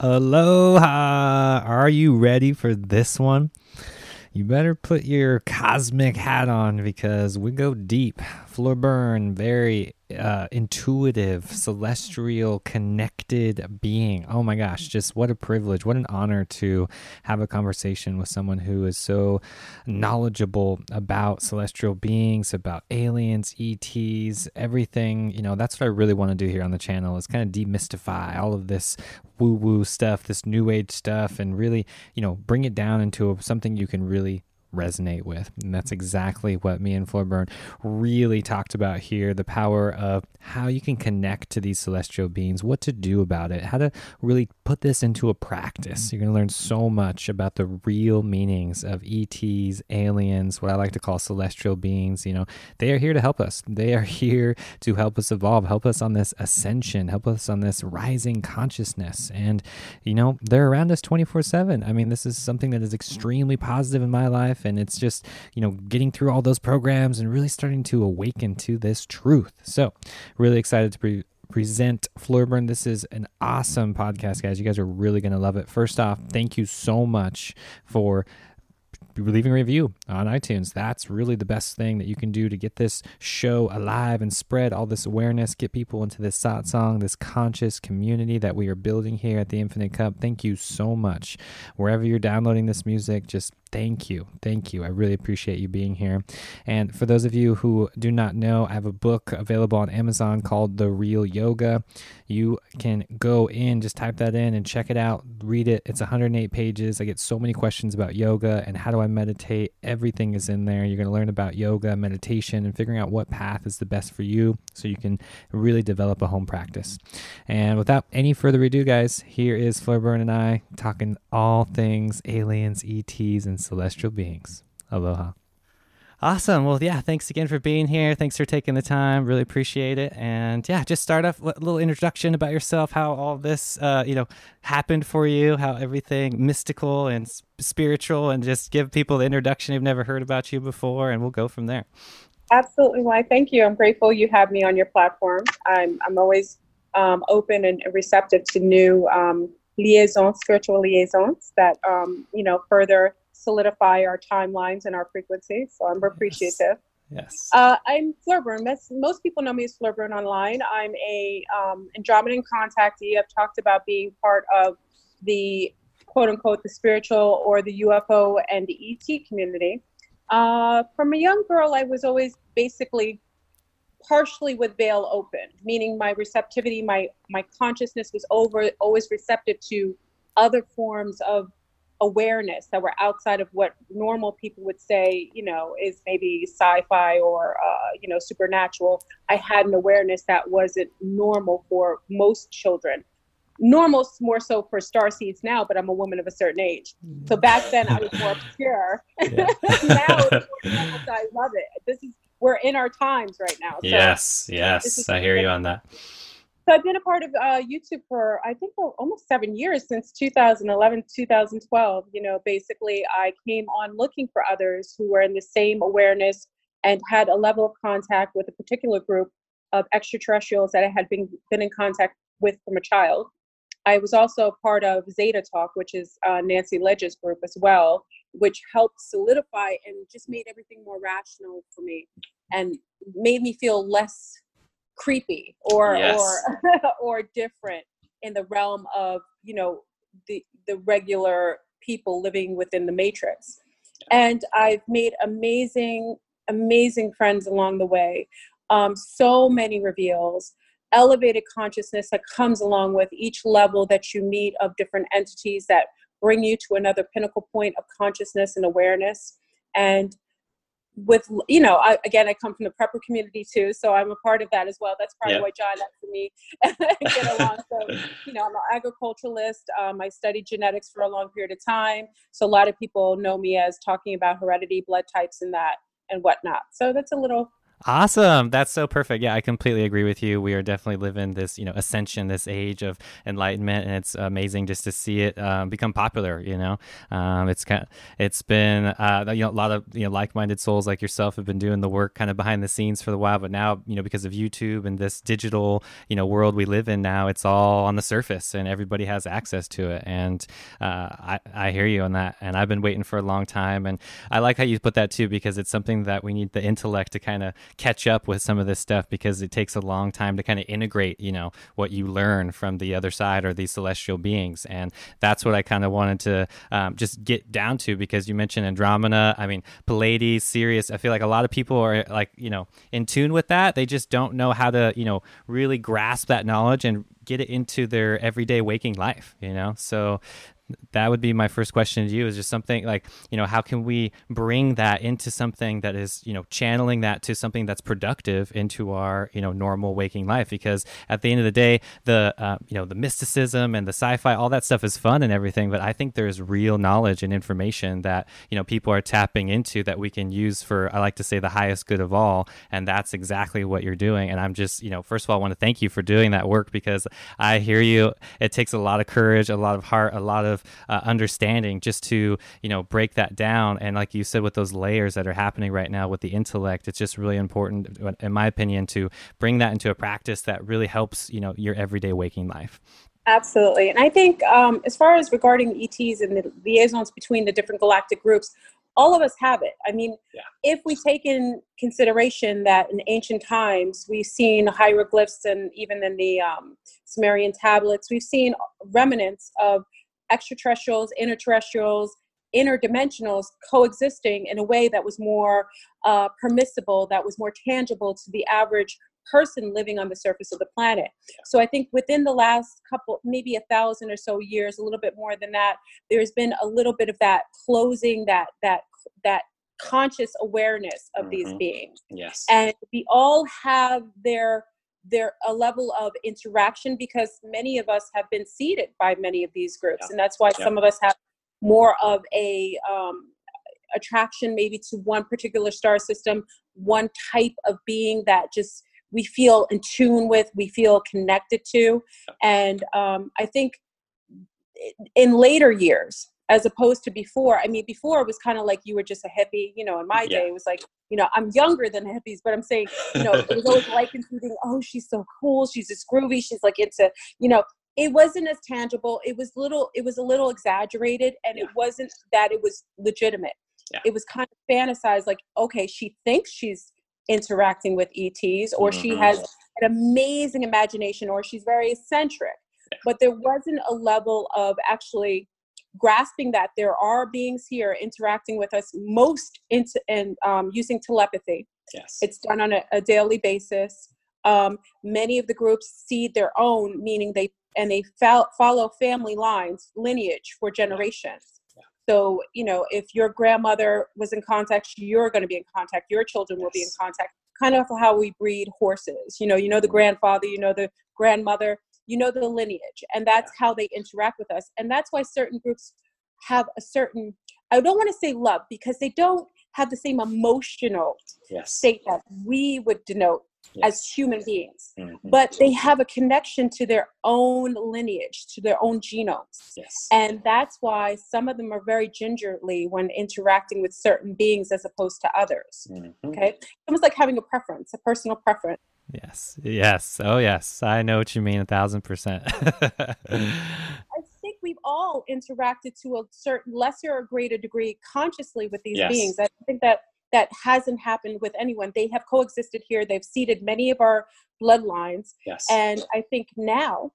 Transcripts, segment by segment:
Aloha! Are you ready for this one? You better put your cosmic hat on because we go deep. FleurBrun, very uh, intuitive, celestial, connected being. Oh my gosh, just what a privilege, what an honor to have a conversation with someone who is so knowledgeable about celestial beings, about aliens, ETs, everything. You know, that's what I really want to do here on the channel is kind of demystify all of this woo woo stuff, this new age stuff, and really, you know, bring it down into something you can really resonate with. And that's exactly what me and FleurBrun really talked about here the power of how you can connect to these celestial beings, what to do about it, how to really put this into a practice. You're going to learn so much about the real meanings of ETs, aliens, what I like to call celestial beings. You know, they are here to help us, they are here to help us evolve, help us on this ascension, help us on this rising consciousness. And, you know, they're around us 24 7. I mean, this is something that is extremely positive in my life and it's just you know getting through all those programs and really starting to awaken to this truth so really excited to pre- present Burn. This is an awesome podcast, guys. You guys are really going to love it. First off, thank you so much for leaving a review on iTunes. That's really the best thing that you can do to get this show alive and spread all this awareness, get people into this satsang, this conscious community that we are building here at the Infinite Cup. Thank you so much. Wherever you're downloading this music, just thank you. Thank you. I really appreciate you being here. And for those of you who do not know, I have a book available on Amazon called The Real Yoga. You can go in, just type that in and check it out, read it. It's 108 pages. I get so many questions about yoga and how do I meditate. Everything is in there. You're going to learn about yoga, meditation, and figuring out what path is the best for you so you can really develop a home practice. And without any further ado, guys, here is FleurBrun and I talking all things aliens, ETs, and celestial beings. Aloha. Awesome. Well, yeah, thanks again for being here. Thanks for taking the time. Really appreciate it. And yeah, just start off with a little introduction about yourself, how all this, uh, you know, happened for you, how everything mystical and spiritual, and just give people the introduction who've never heard about you before, and we'll go from there. Absolutely. Why? Thank you. I'm grateful you have me on your platform. I'm I'm always um, open and receptive to new um, liaisons, spiritual liaisons that um, you know further solidify our timelines and our frequency. So I'm appreciative. Yes. Uh, I'm FleurBrun. Most, people know me as FleurBrun online. I'm a um, Andromedan contactee. I've talked about being part of the quote unquote the spiritual or the UFO and the ET community. Uh, from a young girl, I was always basically partially with veil open, meaning my receptivity, my my consciousness was over always receptive to other forms of awareness that were outside of what normal people would say, you know, is maybe sci-fi or uh, you know supernatural. I had an awareness that wasn't normal for most children. Normal more so for star seeds now, but I'm a woman of a certain age. So back then I was more obscure. now it's more normal, so I love it. This is we're in our times right now. So yes, yes, I hear you on that. So I've been a part of uh, YouTube for I think for almost seven years since 2011, 2012. You know, basically I came on looking for others who were in the same awareness and had a level of contact with a particular group of extraterrestrials that I had been been in contact with from a child. I was also part of Zeta Talk, which is uh, Nancy Lieder's group as well, which helped solidify and just made everything more rational for me and made me feel less creepy or yes. or or different in the realm of you know the the regular people living within the matrix. And i've made amazing amazing friends along the way. Um, so many reveals elevated consciousness that comes along with each level that you meet of different entities that bring you to another pinnacle point of consciousness and awareness. And with you know I, again i come from the prepper community too so i'm a part of that as well. That's probably of why john and me get along. So you know i'm an agriculturalist. Um, i studied genetics for a long period of time so a lot of people know me as talking about heredity blood types and that and whatnot. So that's a little Awesome. That's so perfect. Yeah, I completely agree with you. We are definitely living this, you know, ascension, this age of enlightenment, and it's amazing just to see it um, become popular. You know, um, it's kind, of, it's been, uh, you know, a lot of you know like-minded souls like yourself have been doing the work kind of behind the scenes for a while, but now, you know, because of YouTube and this digital, you know, world we live in now, it's all on the surface, and everybody has access to it. And uh, I, I hear you on that, and I've been waiting for a long time, and I like how you put that too because it's something that we need the intellect to kind of catch up with some of this stuff because it takes a long time to kind of integrate, you know, what you learn from the other side or these celestial beings. And that's what I kind of wanted to um, just get down to because you mentioned Andromeda. I mean, Pleiades, Sirius. I feel like a lot of people are like, you know, in tune with that. They just don't know how to, you know, really grasp that knowledge and get it into their everyday waking life, you know? So that would be my first question to you is just something like you know how can we bring that into something that is you know channeling that to something that's productive into our you know normal waking life? Because at the end of the day the uh, you know the mysticism and the sci-fi all that stuff is fun and everything but i think there's real knowledge and information that you know people are tapping into that we can use for i like to say the highest good of all and that's exactly what you're doing. And i'm just you know first of all i want to thank you for doing that work because i hear you. It takes a lot of courage a lot of heart a lot of uh, understanding just to you know break that down and like you said with those layers that are happening right now with the intellect it's just really important in my opinion to bring that into a practice that really helps you know your everyday waking life Absolutely. And I think, um, as far as regarding ETs and the liaisons between the different galactic groups, all of us have it. I mean, yeah. if we take in consideration that in ancient times we've seen hieroglyphs and even in the um, Sumerian tablets, we've seen remnants of extraterrestrials, interterrestrials, interdimensionals coexisting in a way that was more uh, permissible, that was more tangible to the average person living on the surface of the planet. So I think within the last couple, maybe a thousand or so years, a little bit more than that, there's been a little bit of that closing, that that that conscious awareness of mm-hmm. these beings. Yes. And we all have their there a level of interaction because many of us have been seeded by many of these groups yeah. and that's why yeah. some of us have more of a um, attraction maybe to one particular star system one type of being that just we feel in tune with we feel connected to and um, i think in later years as opposed to before. I mean, before it was kind of like you were just a hippie. You know, in my yeah. day, it was like, you know, I'm younger than hippies, but I'm saying, you know, it was always likened to oh, she's so cool, she's just groovy, she's like into, you know, it wasn't as tangible. It was little, it was a little exaggerated, and yeah. it wasn't that it was legitimate. Yeah. It was kind of fantasized, like, okay, she thinks she's interacting with ETs, or mm-hmm. she has an amazing imagination, or she's very eccentric. But there wasn't a level of actually grasping that there are beings here interacting with us most into and um, using telepathy. Yes. It's done on a, a daily basis. Um, many of the groups seed their own meaning they and they fo- follow family lines lineage for generations. Yeah. so you know if your grandmother was in contact you're going to be in contact your children yes. will be in contact. Kind of how we breed horses. You know you know the grandfather you know the grandmother you know the lineage and that's how they interact with us and that's why certain groups have a certain i don't want to say love because they don't have the same emotional yes. state that we would denote yes. as human beings mm-hmm. but they have a connection to their own lineage to their own genomes yes. and that's why some of them are very gingerly when interacting with certain beings as opposed to others mm-hmm. okay almost like having a preference a personal preference Yes. Yes. Oh, yes. I know what you mean a thousand percent. I think we've all interacted to a certain lesser or greater degree consciously with these yes. beings. I think that that hasn't happened with anyone. They have coexisted here. They've seeded many of our bloodlines. Yes. And I think now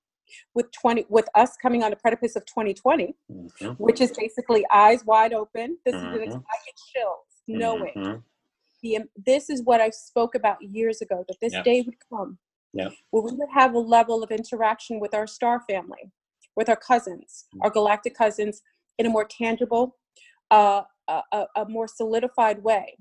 with 20 with us coming on the precipice of 2020 mm-hmm. which is basically eyes wide open this mm-hmm. is an, I get chills knowing mm-hmm the this is what I spoke about years ago that this day would come yeah. where we would have a level of interaction with our star family, with our cousins, mm-hmm. our galactic cousins, in a more tangible, uh, a, a more solidified way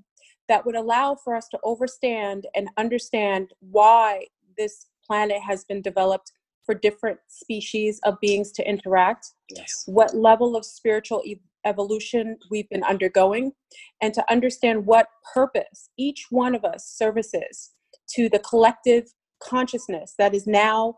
that would allow for us to overstand and understand why this planet has been developed for different species of beings to interact yes. what level of spiritual evolution we've been undergoing and to understand what purpose each one of us services to the collective consciousness that is now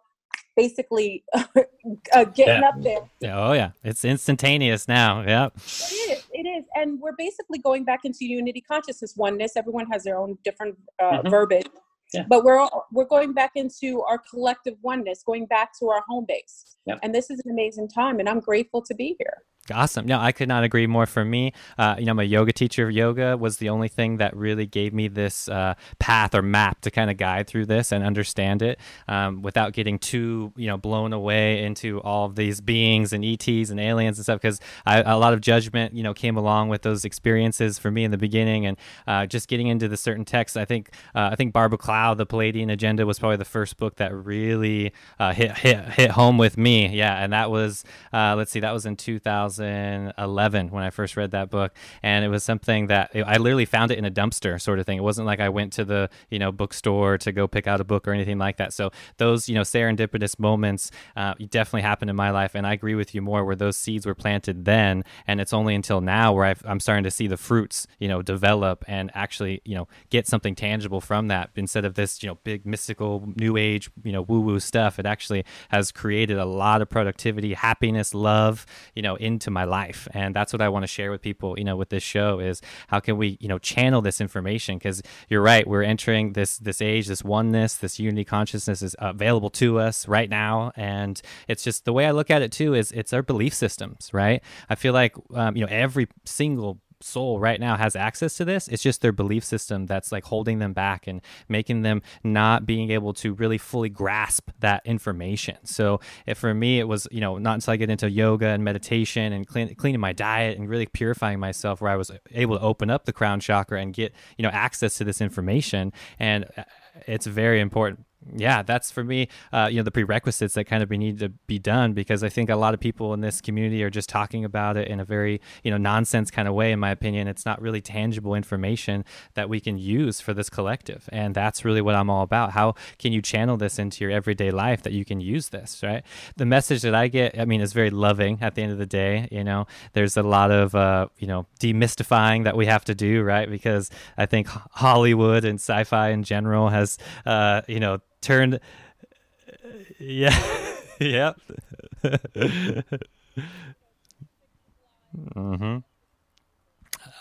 basically uh, getting yeah. up there. Oh yeah, it's instantaneous now. Yeah, it is. It is, and we're basically going back into unity consciousness, oneness. Everyone has their own different uh, mm-hmm. verbiage, yeah. but we're we're going back into our collective oneness, going back to our home base. Yep. And this is an amazing time, and I'm grateful to be here. Awesome. No, I could not agree more. For me, uh, you know, my yoga teacher yoga was the only thing that really gave me this uh, path or map to kind of guide through this and understand it um, without getting too, you know, blown away into all of these beings and ETs and aliens and stuff. Because a lot of judgment, you know, came along with those experiences for me in the beginning, and uh, just getting into the certain texts. I think uh, I think Barbara Clow, The Pleiadian Agenda, was probably the first book that really uh, hit hit hit home with me. Yeah, and that was uh, let's see, that was in 2000. 2011 when I first read that book, and it was something that I literally found it in a dumpster sort of thing. It wasn't like I went to the you know bookstore to go pick out a book or anything like that. So those you know serendipitous moments uh, definitely happened in my life, and I agree with you more where those seeds were planted then, and it's only until now where i am starting to see the fruits you know develop and actually you know get something tangible from that instead of this you know big mystical new age you know woo woo stuff. It actually has created a lot of productivity, happiness, love you know in into my life. And that's what i want to share with people you know with this show is how can we you know channel this information? Because you're right we're entering this this age this oneness this unity consciousness is available to us right now. And it's just the way i look at it too is it's our belief systems right? I feel like um, you know every single soul right now has access to this. It's just their belief system that's like holding them back and making them not being able to really fully grasp that information. So if for me, it was, you know, not until I get into yoga and meditation and clean, cleaning my diet and really purifying myself where I was able to open up the crown chakra and get, you know, access to this information. And uh, it's very important yeah, that's for me. Uh, you know, the prerequisites that kind of need to be done because I think a lot of people in this community are just talking about it in a very you know nonsense kind of way. In my opinion, it's not really tangible information that we can use for this collective, and that's really what I'm all about. How can you channel this into your everyday life that you can use this? Right. The message that I get, I mean, is very loving. At the end of the day, you know, there's a lot of uh, you know demystifying that we have to do, right? Because I think Hollywood and sci-fi in general has uh, you know turned. Yeah. yep. mm-hmm.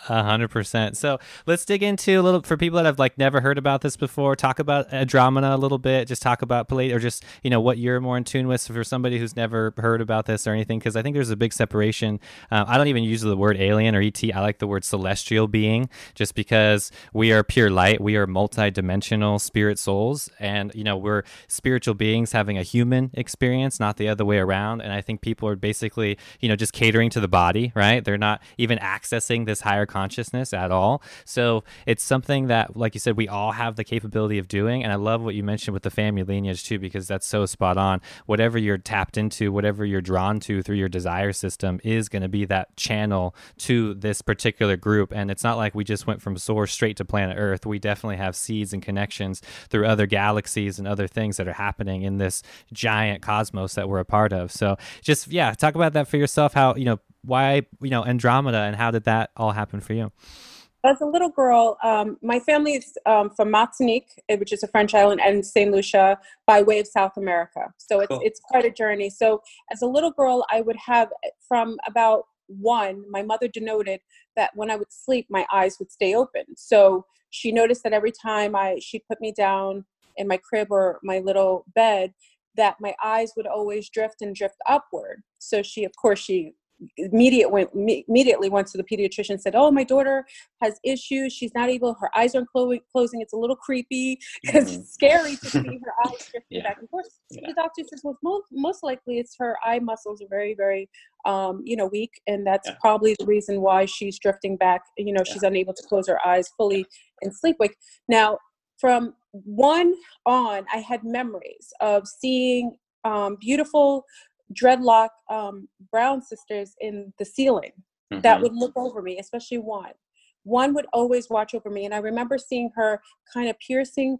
A hundred percent. So let's dig into a little for people that have like never heard about this before. Talk about Andromeda a little bit. Just talk about Palladium, or just you know what you're more in tune with so for somebody who's never heard about this or anything. Because I think there's a big separation. Um, I don't even use the word alien or ET. I like the word celestial being, just because we are pure light. We are multi-dimensional spirit souls, and you know we're spiritual beings having a human experience, not the other way around. And I think people are basically you know just catering to the body, right? They're not even accessing this higher consciousness at all. So it's something that, like you said, we all have the capability of doing. And I love what you mentioned with the family lineage too, because that's so spot on. Whatever you're tapped into, whatever you're drawn to through your desire system is going to be that channel to this particular group. And it's not like we just went from source straight to planet Earth. We definitely have seeds and connections through other galaxies and other things that are happening in this giant cosmos that we're a part of. So just, yeah, talk about that for yourself. How, you know, why you know Andromeda and how did that all happen for you? As a little girl, um, my family is um, from Martinique, eh, which is a French island, and Saint Lucia by way of South America. So it's cool. it's quite a journey. So as a little girl, I would have eh, from about one, my mother denoted that when I would sleep, my eyes would stay open. So she noticed that every time I she put me down in my crib or my little bed, that my eyes would always drift and drift upward. So she, of course, she immediate went immediately went to the pediatrician and said oh my daughter has issues she's not able her eyes aren't closing it's a little creepy because mm-hmm. it's scary to see her eyes drifting yeah. back and forth yeah. the doctor says well most, most likely it's her eye muscles are very very um, you know weak and that's yeah. probably the reason why she's drifting back you know she's unable to close her eyes fully in sleep wake now from one on i had memories of seeing um, beautiful dreadlock um, brown sisters in the ceiling mm-hmm. that would look over me, especially one. One would always watch over me, and I remember seeing her kind of piercing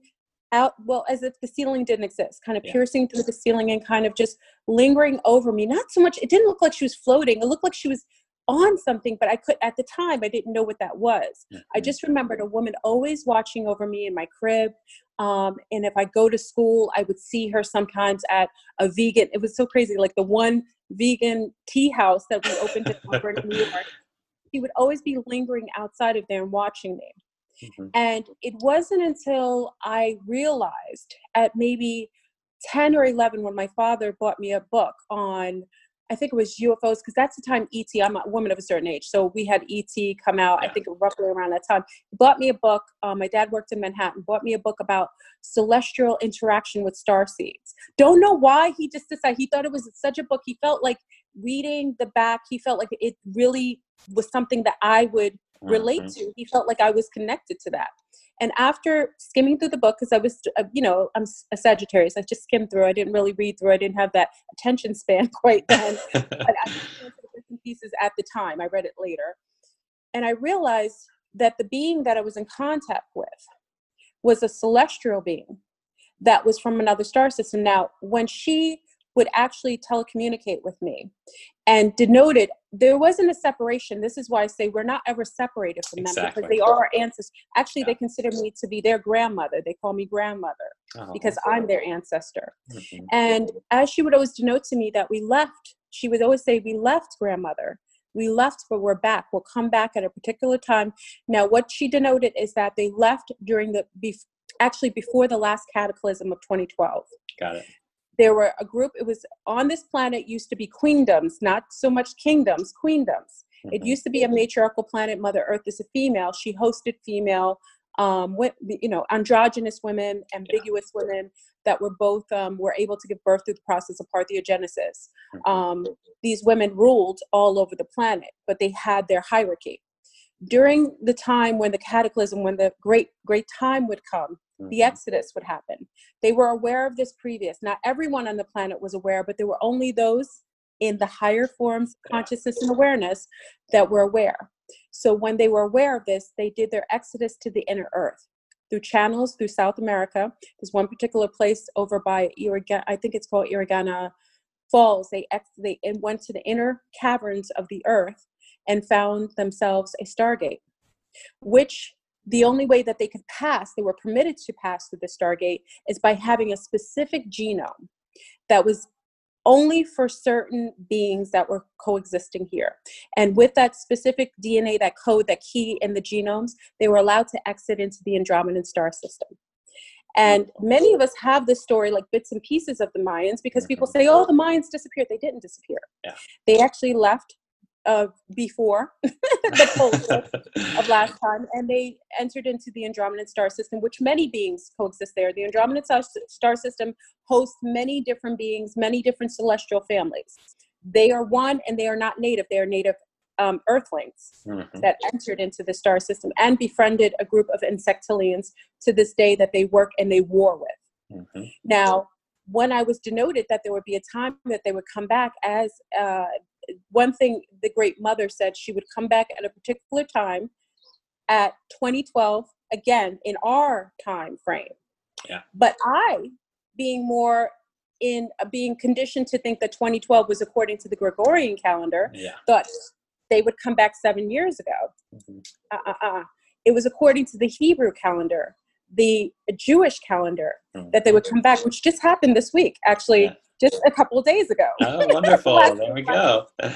out, well, as if the ceiling didn't exist, kind of yeah. piercing through the ceiling and kind of just lingering over me. Not so much, it didn't look like she was floating. It looked like she was on something, but I could at the time I didn't know what that was. I Mhm. just remembered a woman always watching over me in my crib. Um, and if I go to school, I would see her sometimes at a vegan. It was so crazy, like the one vegan tea house that we opened in New York. She would always be lingering outside of there and watching me. Mhm. And it wasn't until I realized at maybe 10 or 11 when my father bought me a book on, I think it was UFOs, because that's the time ET, I'm a woman of a certain age. So we had ET come out, I think roughly around that time. He bought me a book. Um, my dad worked in Manhattan, bought me a book about celestial interaction with star seeds. Don't know why he just decided, he thought it was such a book. He felt like reading the back, he felt like it really was something that I would relate Mhm. to. He felt like I was connected to that. And after skimming through the book, because I was, uh, you know, I'm a Sagittarius, I just skimmed through. I didn't really read through. I didn't have that attention span quite then. but I just the bits and pieces at the time. I read it later. And I realized that the being that I was in contact with was a celestial being that was from another star system. Now, when she would actually telecommunicate with me and denoted there wasn't a separation. This is why I say we're not ever separated from them Exactly. because they are our ancestors. Actually, Yeah. they consider me to be their grandmother. They call me grandmother Oh, because I'm their ancestor. mhm. And as she would always denote to me that we left, she would always say, We left, grandmother. We left, but we're back. We'll come back at a particular time. Now, what she denoted is that they left during the, bef- actually before the last cataclysm of 2012. got it. There were a group, it was on this planet used to be queendoms, not so much kingdoms, queendoms. It Mhm. used to be a matriarchal planet. Mother Earth is a female. She hosted female, um, you know, androgynous women, ambiguous women that were both um, were able to give birth through the process of parthenogenesis. Mhm. Um, these women ruled all over the planet, but they had their hierarchy. During the time when the cataclysm, when the great great time would come, the Mhm. exodus would happen. They were aware of this previous. Not everyone on the planet was aware, but there were only those in the higher forms of Yeah. consciousness and awareness that were aware. So when they were aware of this, they did their exodus to the inner earth through channels through South America. There's one particular place over by I think it's called Irrigana Falls. They ex- they went to the inner caverns of the earth and found themselves a stargate, which the only way that they could pass, they were permitted to pass through the stargate, is by having a specific genome that was only for certain beings that were coexisting here. And with that specific DNA, that code, that key in the genomes, they were allowed to exit into the Andromedan star system. And many of us have this story, like bits and pieces of the Mayans, because people say, oh, the Mayans disappeared. They didn't disappear. Yeah. They actually left uh, before the shift of last time, and they entered into the Andromedan star system, which many beings coexist there. The Andromedan star, system hosts many different beings, many different celestial families. They are one, and they are not native. They are native um, Earthlings Mhm. that entered into the star system and befriended a group of insectilians to this day that they work and they war with. Mhm. Now, when I was denoted that there would be a time that they would come back, as uh, one thing the great mother said, she would come back at a particular time at 2012, again in our time frame. Yeah. But I, being more in uh, being conditioned to think that 2012 was according to the Gregorian calendar, Yeah. thought they would come back seven years ago Mhm. uh-uh-uh. It was according to the Hebrew calendar, the Jewish calendar, Mhm. that they would come back, which just happened this week, actually, Yeah. Just a couple of days ago. Oh, wonderful. There we go.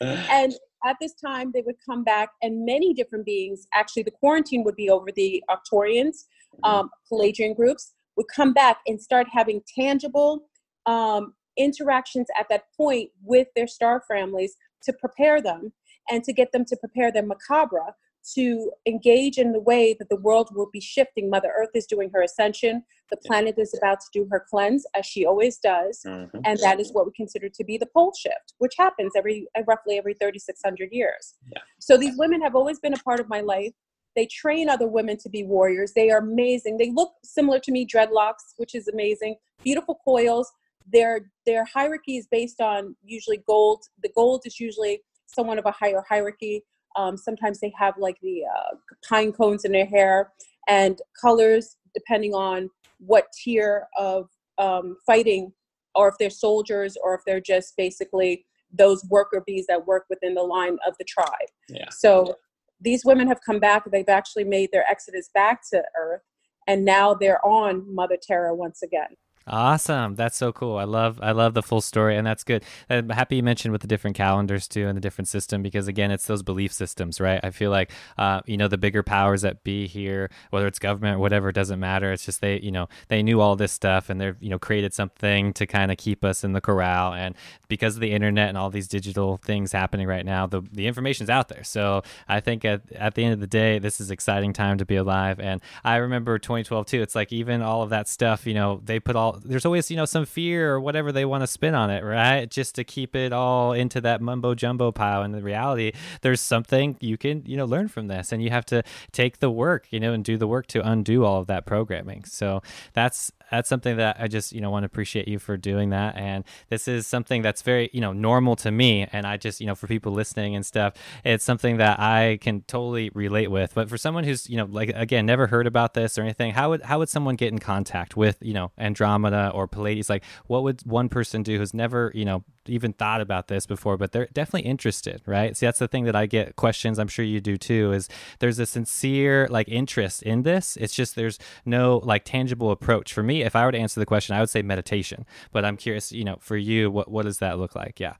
And at this time, they would come back, and many different beings, actually, the quarantine would be over the Arcturians, um, Pleiadian groups, would come back and start having tangible um, interactions at that point with their star families to prepare them and to get them to prepare their Merkaba to engage in the way that the world will be shifting. Mother Earth is doing her ascension. The planet is about to do her cleanse, as she always does. Mhm. And that is what we consider to be the pole shift, which happens every uh, roughly every 3,600 years. Yeah. So these women have always been a part of my life. They train other women to be warriors. They are amazing. They look similar to me, dreadlocks, which is amazing. Beautiful coils. Their their hierarchy is based on usually gold. The gold is usually someone of a higher hierarchy. Um, sometimes they have like the uh, pine cones in their hair and colors depending on what tier of um, fighting or if they're soldiers or if they're just basically those worker bees that work within the line of the tribe. Yeah. So these women have come back. They've actually made their exodus back to Earth, and now they're on Mother Terra once again. Awesome. That's so cool. I love I love the full story and that's good. I'm happy you mentioned with the different calendars too and the different system because again it's those belief systems, right? I feel like uh, you know the bigger powers that be here, whether it's government whatever, it doesn't matter. It's just they, you know, they knew all this stuff and they've, you know, created something to kind of keep us in the corral and because of the internet and all these digital things happening right now, the the information's out there. So I think at, at the end of the day, this is exciting time to be alive. And I remember 2012 too. It's like even all of that stuff, you know, they put all there's always you know some fear or whatever they want to spin on it right? Just to keep it all into that mumbo jumbo pile. And the reality there's something you can you know learn from this. And you have to take the work you know and do the work to undo all of that programming. So that's that's something that I just you know want to appreciate you for doing that. And this is something that's very you know normal to me, and I just you know for people listening and stuff, it's something that I can totally relate with. But for someone who's you know like again never heard about this or anything, how would how would someone get in contact with you know Andromeda or Pleiades? Like what would one person do who's never you know even thought about this before, but they're definitely interested, right? See, that's the thing that I get questions. I'm sure you do too. Is there's a sincere like interest in this? It's just there's no like tangible approach. For me, if I were to answer the question, I would say meditation. But I'm curious, you know, for you, what what does that look like? Yeah.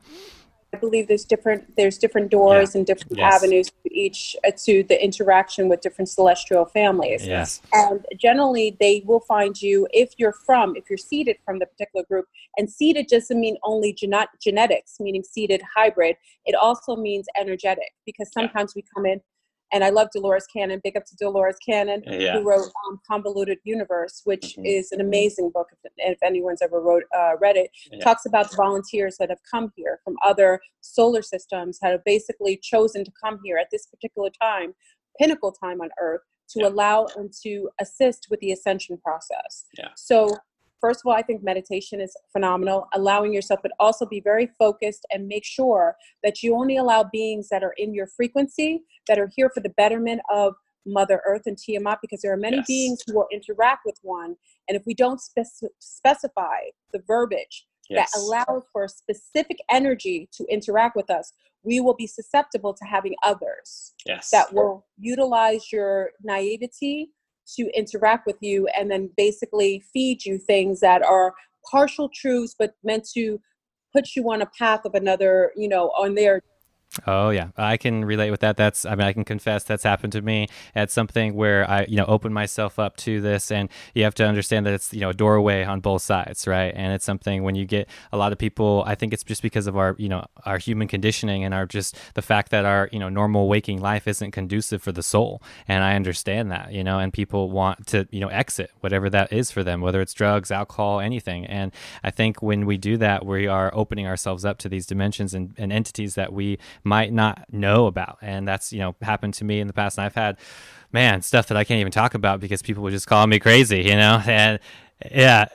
I believe there's different there's different doors yeah. and different yes. avenues to each uh, to the interaction with different celestial families. Yes. And generally they will find you if you're from if you're seeded from the particular group and seeded doesn't mean only genet- genetics meaning seeded hybrid it also means energetic because sometimes yeah. we come in and I love Dolores Cannon. Big up to Dolores Cannon, yeah. who wrote um, Convoluted Universe, which mm-hmm. is an amazing book. If, if anyone's ever wrote uh, read it, yeah. talks about the volunteers that have come here from other solar systems that have basically chosen to come here at this particular time, pinnacle time on Earth, to yeah. allow and to assist with the ascension process. Yeah. So first of all, I think meditation is phenomenal, allowing yourself, but also be very focused and make sure that you only allow beings that are in your frequency, that are here for the betterment of Mother Earth and Tiamat, because there are many yes. beings who will interact with one. And if we don't spec- specify the verbiage yes. that allows for a specific energy to interact with us, we will be susceptible to having others yes. that will utilize your naivety to interact with you and then basically feed you things that are partial truths but meant to put you on a path of another you know on their Oh yeah, I can relate with that. That's I mean I can confess that's happened to me at something where I you know open myself up to this, and you have to understand that it's you know a doorway on both sides, right? And it's something when you get a lot of people. I think it's just because of our you know our human conditioning and our just the fact that our you know normal waking life isn't conducive for the soul, and I understand that you know, and people want to you know exit whatever that is for them, whether it's drugs, alcohol, anything. And I think when we do that, we are opening ourselves up to these dimensions and, and entities that we might not know about. And that's, you know, happened to me in the past. And I've had, man, stuff that I can't even talk about because people would just call me crazy, you know? And yeah,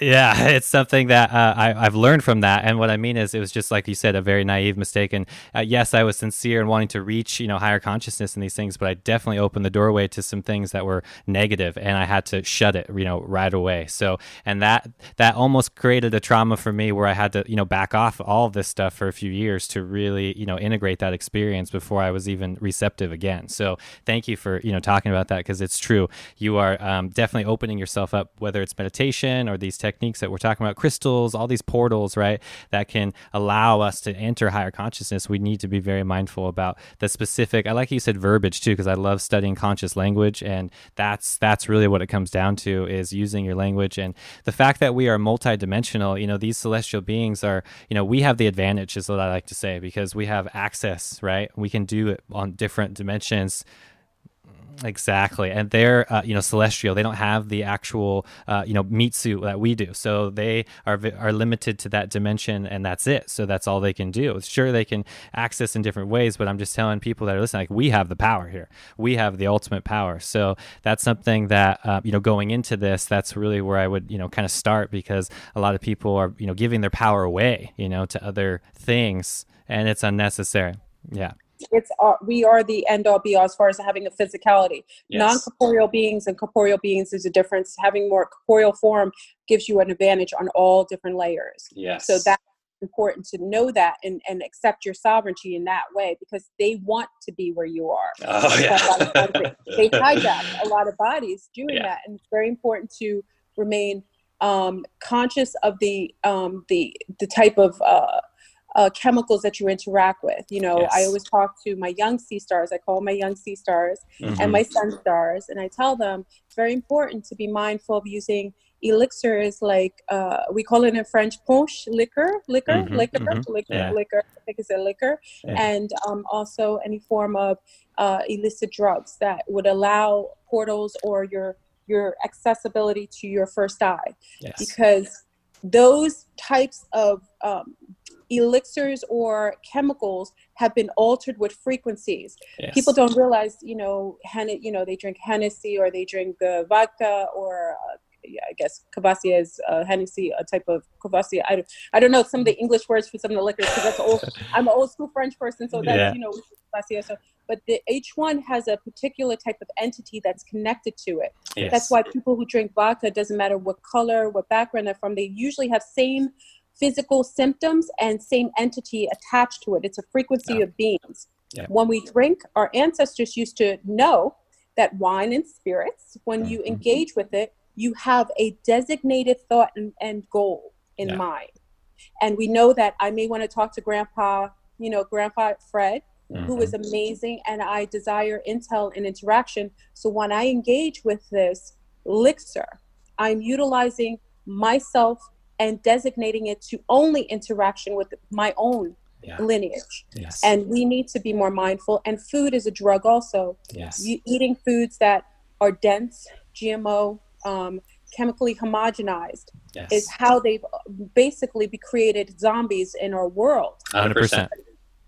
yeah, it's something that uh, I, have learned from that. And what I mean is, it was just like you said, a very naive mistake. And uh, yes, I was sincere in wanting to reach, you know, higher consciousness in these things, but I definitely opened the doorway to some things that were negative, and I had to shut it, you know, right away. So, and that that almost created a trauma for me where I had to, you know, back off all of this stuff for a few years to really, you know, integrate that experience before I was even receptive again. So, thank you for, you know, talking about that because it's true. You are um, definitely opening yourself up, whether it's meditation or these techniques that we're talking about, crystals, all these portals, right, that can allow us to enter higher consciousness, we need to be very mindful about the specific. I like you said verbiage too, because I love studying conscious language, and that's that's really what it comes down to is using your language and the fact that we are multidimensional. You know, these celestial beings are, you know, we have the advantage, is what I like to say, because we have access, right? We can do it on different dimensions Exactly, and they're uh, you know celestial. They don't have the actual uh, you know meat suit that we do, so they are are limited to that dimension, and that's it. So that's all they can do. Sure, they can access in different ways, but I'm just telling people that are listening, like we have the power here. We have the ultimate power. So that's something that uh, you know going into this, that's really where I would you know kind of start because a lot of people are you know giving their power away, you know, to other things, and it's unnecessary. Yeah it's uh, we are the end all be all as far as having a physicality. Yes. Non corporeal beings and corporeal beings is a difference. Having more corporeal form gives you an advantage on all different layers. Yes. So that's important to know that and, and accept your sovereignty in that way because they want to be where you are. Oh, yeah. they hijack a lot of bodies doing Yeah. that. And it's very important to remain um, conscious of the um, the the type of uh, uh, chemicals that you interact with. You know, I always talk to my young sea stars. I call my young sea stars Mhm. and my sun stars, and I tell them it's very important to be mindful of using elixirs like uh, we call it in French punch liquor, liquor, Mhm, liquor, mhm, liquor, yeah. liquor. I think it's a liquor, Yeah. and um, also any form of uh, illicit drugs that would allow portals or your your accessibility to your first eye yes. because those types of um, elixirs or chemicals have been altered with frequencies. yes. People don't realize, you know, Hen- you know, they drink Hennessy or they drink uh, vodka or uh, yeah, I guess Courvoisier is uh, Hennessy, a type of Courvoisier. I don't, I don't know some of the English words for some of the liquors because that's old. I'm an old school French person, so that's Yeah. you know Courvoisier. So, but the H1 has a particular type of entity that's connected to it. yes. That's why people who drink vodka, doesn't matter what color, what background they're from, they usually have same physical symptoms and same entity attached to it. It's a frequency Yeah. of beings. Yeah. When we drink, our ancestors used to know that wine and spirits, when you Mhm. engage with it, you have a designated thought and, and goal in Yeah. mind. And we know that I may want to talk to Grandpa, you know, Grandpa Fred, who Mhm. is amazing and I desire intel and interaction. So when I engage with this elixir, I'm utilizing myself and designating it to only interaction with my own Yeah. lineage. Yes. And we need to be more mindful. And food is a drug also. yes. You, eating foods that are dense, GMO, um, chemically homogenized yes. is how they've basically be created zombies in our world 100%.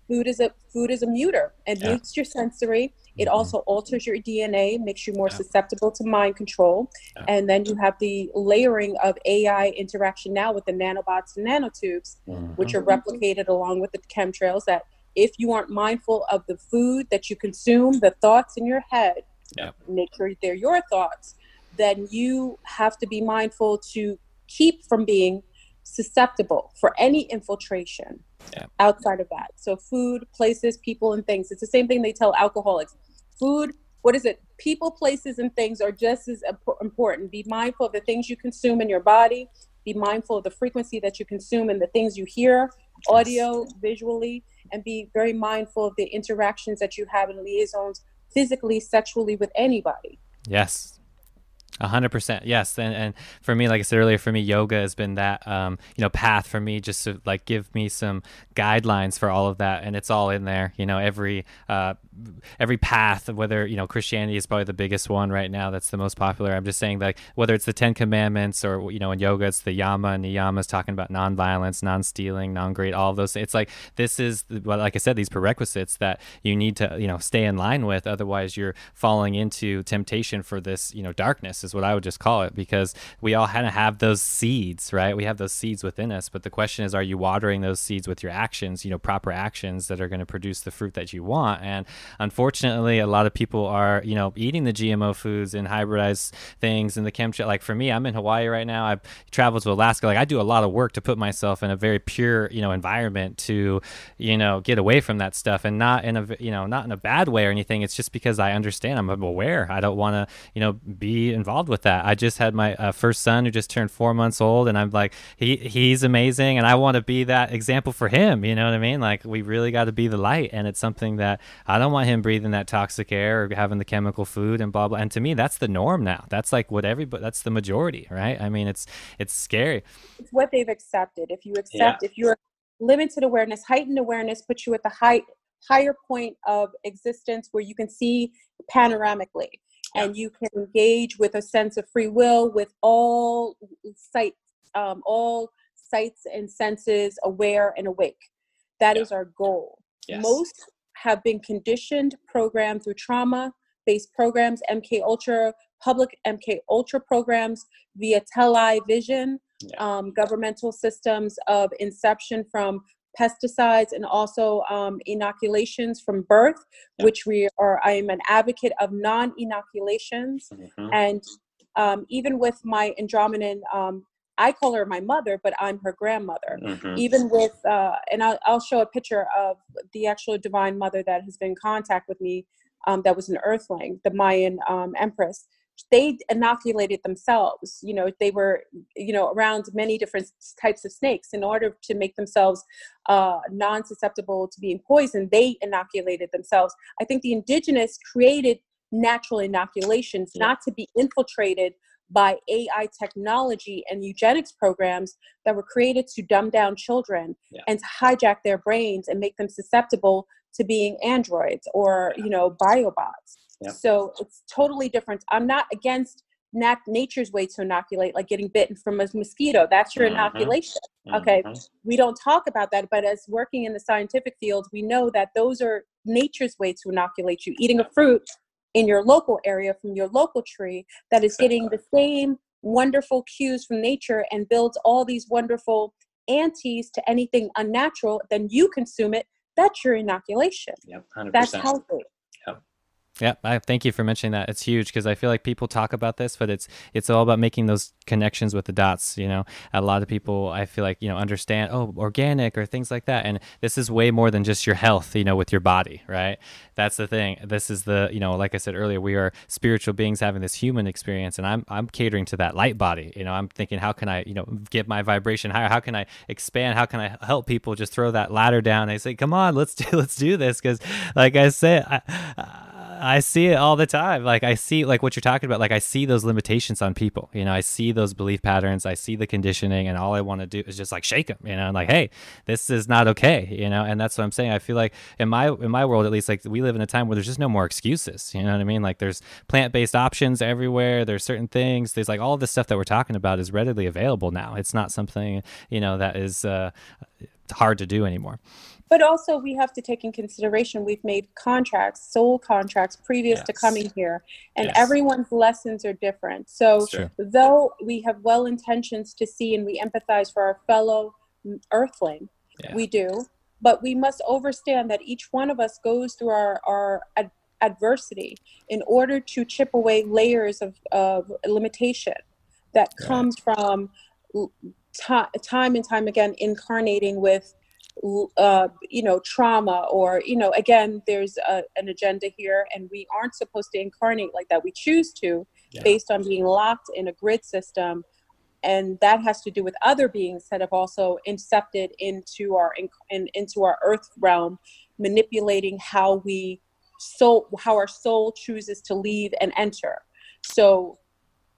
food is a food is a muter it Yeah. mutes your sensory it Mhm. also alters your dna makes you more Yeah. susceptible to mind control Yeah. and then you have the layering of ai interaction now with the nanobots and nanotubes Mhm. which are replicated along with the chemtrails that if you aren't mindful of the food that you consume the thoughts in your head Yeah. make sure they're your thoughts then you have to be mindful to keep from being susceptible for any infiltration Yeah. outside of that. So food, places, people, and things. It's the same thing they tell alcoholics. Food, what is it? People, places, and things are just as important. Be mindful of the things you consume in your body. Be mindful of the frequency that you consume and the things you hear, audio, visually, and be very mindful of the interactions that you have in liaisons physically, sexually with anybody. Yes. Hundred percent, yes, and and for me, like I said earlier, for me, yoga has been that um, you know path for me, just to like give me some guidelines for all of that, and it's all in there. You know, every uh, every path, whether you know Christianity is probably the biggest one right now, that's the most popular. I'm just saying like whether it's the Ten Commandments or you know in yoga it's the Yama and Niyamas talking about nonviolence, non-stealing, non-greed, all those. It's like this is well, like I said, these prerequisites that you need to you know stay in line with, otherwise you're falling into temptation for this you know darkness is what I would just call it because we all kind of have those seeds, right? We have those seeds within us, but the question is, are you watering those seeds with your actions? You know, proper actions that are going to produce the fruit that you want. And unfortunately, a lot of people are you know eating the GMO foods and hybridized things and the chemtrail. Like for me, I'm in Hawaii right now. I've traveled to Alaska. Like I do a lot of work to put myself in a very pure you know environment to you know get away from that stuff and not in a you know not in a bad way or anything. It's just because I understand. I'm aware. I don't want to you know be involved with that. I just had my uh, first son who just turned four months old, and I'm like, he he's amazing, and I want to be that example for him. You know what I mean? Like we really got to be the light, and it's something that I don't want him breathing that toxic air or having the chemical food and blah blah. And to me, that's the norm now. That's like what everybody. That's the majority, right? I mean, it's it's scary. It's what they've accepted. If you accept, if you're limited awareness, heightened awareness puts you at the height higher point of existence where you can see panoramically and you can engage with a sense of free will with all sight um, all sights and senses aware and awake That is Yeah. our goal Yes. most have been conditioned programmed through trauma based programs mk ultra public mk ultra programs via television Yeah. um, governmental systems of inception from pesticides and also um, inoculations from birth Yeah. which we are i am an advocate of non-inoculations Mhm. and um, even with my andromedan um, I call her my mother, but I'm her grandmother. Mm-hmm. Even with, uh, and I'll, I'll, show a picture of the actual divine mother that has been in contact with me. Um, that was an Earthling, the Mayan um, empress. They inoculated themselves. You know, they were, you know, around many different types of snakes in order to make themselves uh, non-susceptible to being poisoned. They inoculated themselves. I think the indigenous created natural inoculations, yeah. not to be infiltrated by AI technology and eugenics programs that were created to dumb down children yeah. and to hijack their brains and make them susceptible to being androids or you know biobots. So it's totally different. I'm not against nat- nature's way to inoculate, like getting bitten from a mosquito. That's your mm-hmm. inoculation. Okay, mm-hmm. we don't talk about that, but as working in the scientific field, we know that those are nature's way to inoculate you. Eating a fruit in your local area from your local tree that is getting the same wonderful cues from nature and builds all these wonderful antes to anything unnatural, then you consume it. That's your inoculation. Yep, 100%. That's healthy. Yeah, I thank you for mentioning that. It's huge because I feel like people talk about this, but it's it's all about making those connections with the dots. You know, a lot of people I feel like you know understand oh organic or things like that, and this is way more than just your health. You know, with your body, right? That's the thing. This is the you know, like I said earlier, we are spiritual beings having this human experience, and I'm I'm catering to that light body. You know, I'm thinking how can I you know get my vibration higher? How can I expand? How can I help people just throw that ladder down? They say, come on, let's do let's do this because, like I said. I, I see it all the time. Like I see like what you're talking about. Like I see those limitations on people. You know, I see those belief patterns. I see the conditioning, and all I want to do is just like shake them. You know, and like, hey, this is not okay. You know, and that's what I'm saying. I feel like in my in my world at least, like we live in a time where there's just no more excuses. You know what I mean? Like there's plant based options everywhere. There's certain things. There's like all this stuff that we're talking about is readily available now. It's not something you know that is uh, hard to do anymore but also we have to take in consideration we've made contracts soul contracts previous yes. to coming here and yes. everyone's lessons are different so though we have well intentions to see and we empathize for our fellow earthling yeah. we do but we must understand that each one of us goes through our, our ad- adversity in order to chip away layers of, of limitation that comes right. from t- time and time again incarnating with uh, you know trauma or you know again there's a, an agenda here and we aren't supposed to incarnate like that we choose to yeah. based on being locked in a grid system and that has to do with other beings that have also incepted into our in, in, into our earth realm manipulating how we soul how our soul chooses to leave and enter so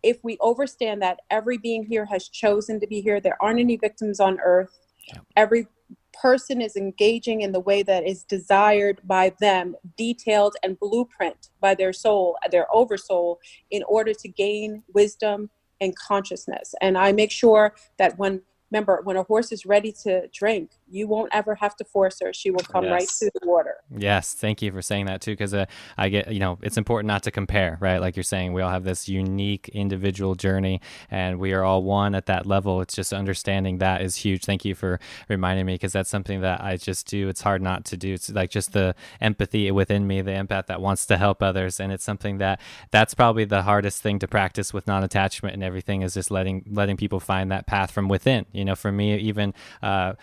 if we understand that every being here has chosen to be here there aren't any victims on earth yeah. every person is engaging in the way that is desired by them, detailed and blueprint by their soul, their oversoul, in order to gain wisdom and consciousness. And I make sure that when remember when a horse is ready to drink you won't ever have to force her. She will come yes. right to the water. Yes thank you for saying that too because uh, i get you know it's important not to compare right? Like you're saying we all have this unique individual journey and we are all one at that level. It's just understanding that is huge. Thank you for reminding me because that's something that i just do. It's hard not to do. It's like just the empathy within me the empath that wants to help others. And it's something that that's probably the hardest thing to practice with non-attachment and everything is just letting letting people find that path from within. You know, for me, even uh,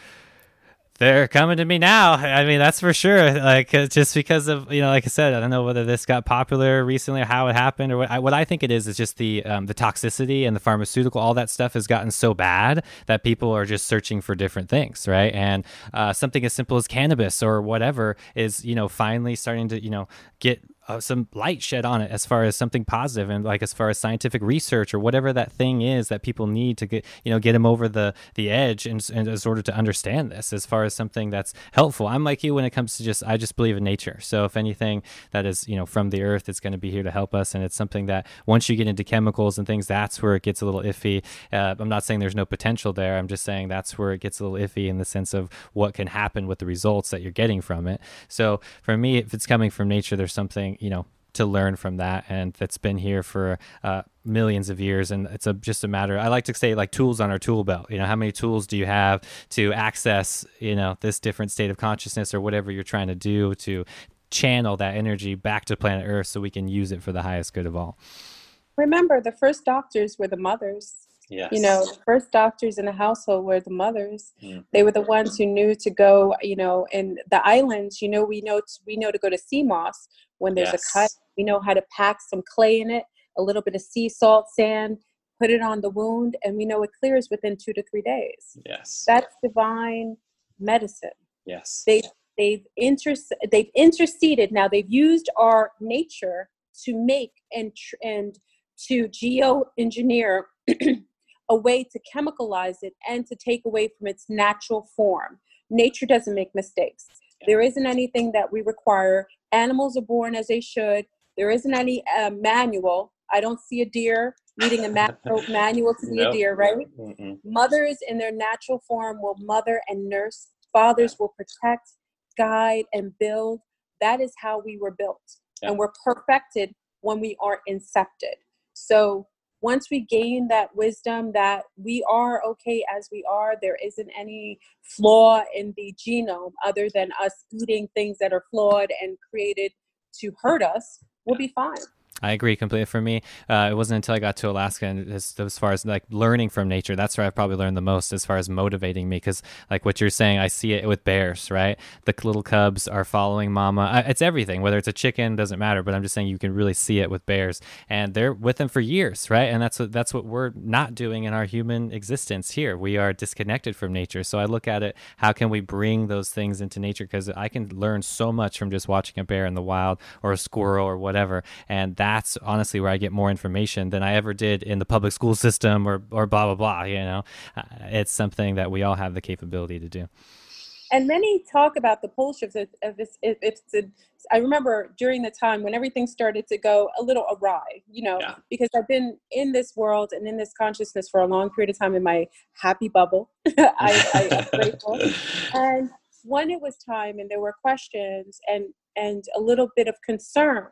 they're coming to me now. I mean, that's for sure. Like uh, just because of you know, like I said, I don't know whether this got popular recently or how it happened or what. I, what I think it is is just the um, the toxicity and the pharmaceutical, all that stuff has gotten so bad that people are just searching for different things, right? And uh, something as simple as cannabis or whatever is you know finally starting to you know get uh, some light shed on it as far as something positive and like as far as scientific research or whatever that thing is that people need to get you know get them over the the edge in, in order to understand this as far as something that's helpful. I'm like you when it comes to just i just believe in nature. So if anything that is you know from the earth it's going to be here to help us and it's something that once you get into chemicals and things that's where it gets a little iffy. Uh, i'm not saying there's no potential there. I'm just saying that's where it gets a little iffy in the sense of what can happen with the results that you're getting from it. So for me if it's coming from nature there's something you know to learn from that and that's been here for uh, millions of years and it's a, just a matter i like to say like tools on our tool belt. You know how many tools do you have to access you know this different state of consciousness or whatever you're trying to do to channel that energy back to planet earth so we can use it for the highest good of all? Remember the first doctors were the mothers Yes. You know, the first doctors in the household were the mothers. Mm-hmm. They were the ones who knew to go, you know, in the islands, you know, we know to, we know to go to sea moss when there's yes. a cut. We know how to pack some clay in it, a little bit of sea salt, sand, put it on the wound, and we know it clears within two to three days. Yes. That's divine medicine. Yes. They they've inter- they've interceded. Now they've used our nature to make and and to geoengineer a way to chemicalize it and to take away from its natural form. Nature doesn't make mistakes. There isn't anything that we require. Animals are born as they should. There isn't any uh, manual. I don't see a deer needing a ma- manual to be nope. a deer, right? Mm-mm. Mothers in their natural form will mother and nurse. Fathers will protect, guide, and build. That is how we were built. Yeah. And we're perfected when we are incepted. So once we gain that wisdom that we are okay as we are, there isn't any flaw in the genome other than us eating things that are flawed and created to hurt us, we'll be fine. I agree completely. For me, uh, it wasn't until I got to Alaska and as, as, far as like learning from nature, that's where I've probably learned the most as far as motivating me. Because like what you're saying, I see it with bears, right? The little cubs are following mama. It's everything, whether it's a chicken, doesn't matter. But I'm just saying you can really see it with bears, and they're with them for years, right? And that's what that's what we're not doing in our human existence here. We are disconnected from nature. So I look at it, how can we bring those things into nature? Because I can learn so much from just watching a bear in the wild or a squirrel or whatever, and that that's honestly where I get more information than I ever did in the public school system or or blah blah blah. You know, uh, it's something that we all have the capability to do. And many talk about the pole shifts. If, it's, if it's a, I remember during the time when everything started to go a little awry, you know, yeah. because I've been in this world and in this consciousness for a long period of time in my happy bubble. I, I am grateful. And when it was time and there were questions and and a little bit of concern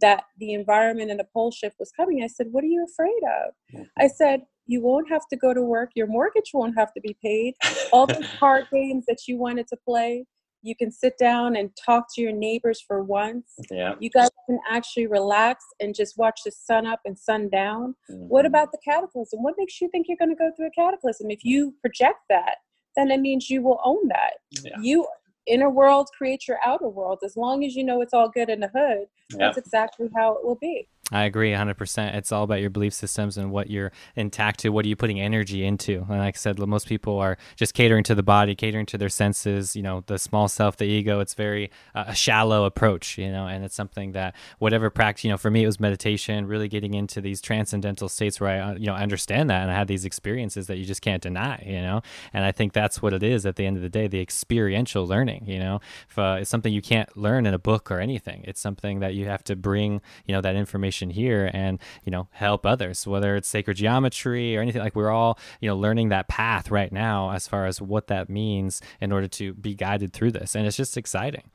that the environment and the pole shift was coming. I said, What are you afraid of? Mm-hmm. I said, You won't have to go to work. Your mortgage won't have to be paid. All those card games that you wanted to play, you can sit down and talk to your neighbors for once. Yeah. You guys can actually relax and just watch the sun up and sun down. Mm-hmm. What about the cataclysm? What makes you think you're going to go through a cataclysm? If you project that, then it means you will own that. Yeah. You inner world creates your outer world. As long as you know it's all good in the hood, yep. that's exactly how it will be. I agree 100%. It's all about your belief systems and what you're intact to. What are you putting energy into? And like I said, most people are just catering to the body, catering to their senses, you know, the small self, the ego. It's very uh, a shallow approach, you know, and it's something that whatever practice, you know, for me, it was meditation, really getting into these transcendental states where I, uh, you know, understand that and I had these experiences that you just can't deny, you know, and I think that's what it is at the end of the day, the experiential learning, you know, if, uh, it's something you can't learn in a book or anything. It's something that you have to bring, you know, that information here and you know help others whether it's sacred geometry or anything. Like we're all you know learning that path right now as far as what that means in order to be guided through this. And it's just exciting.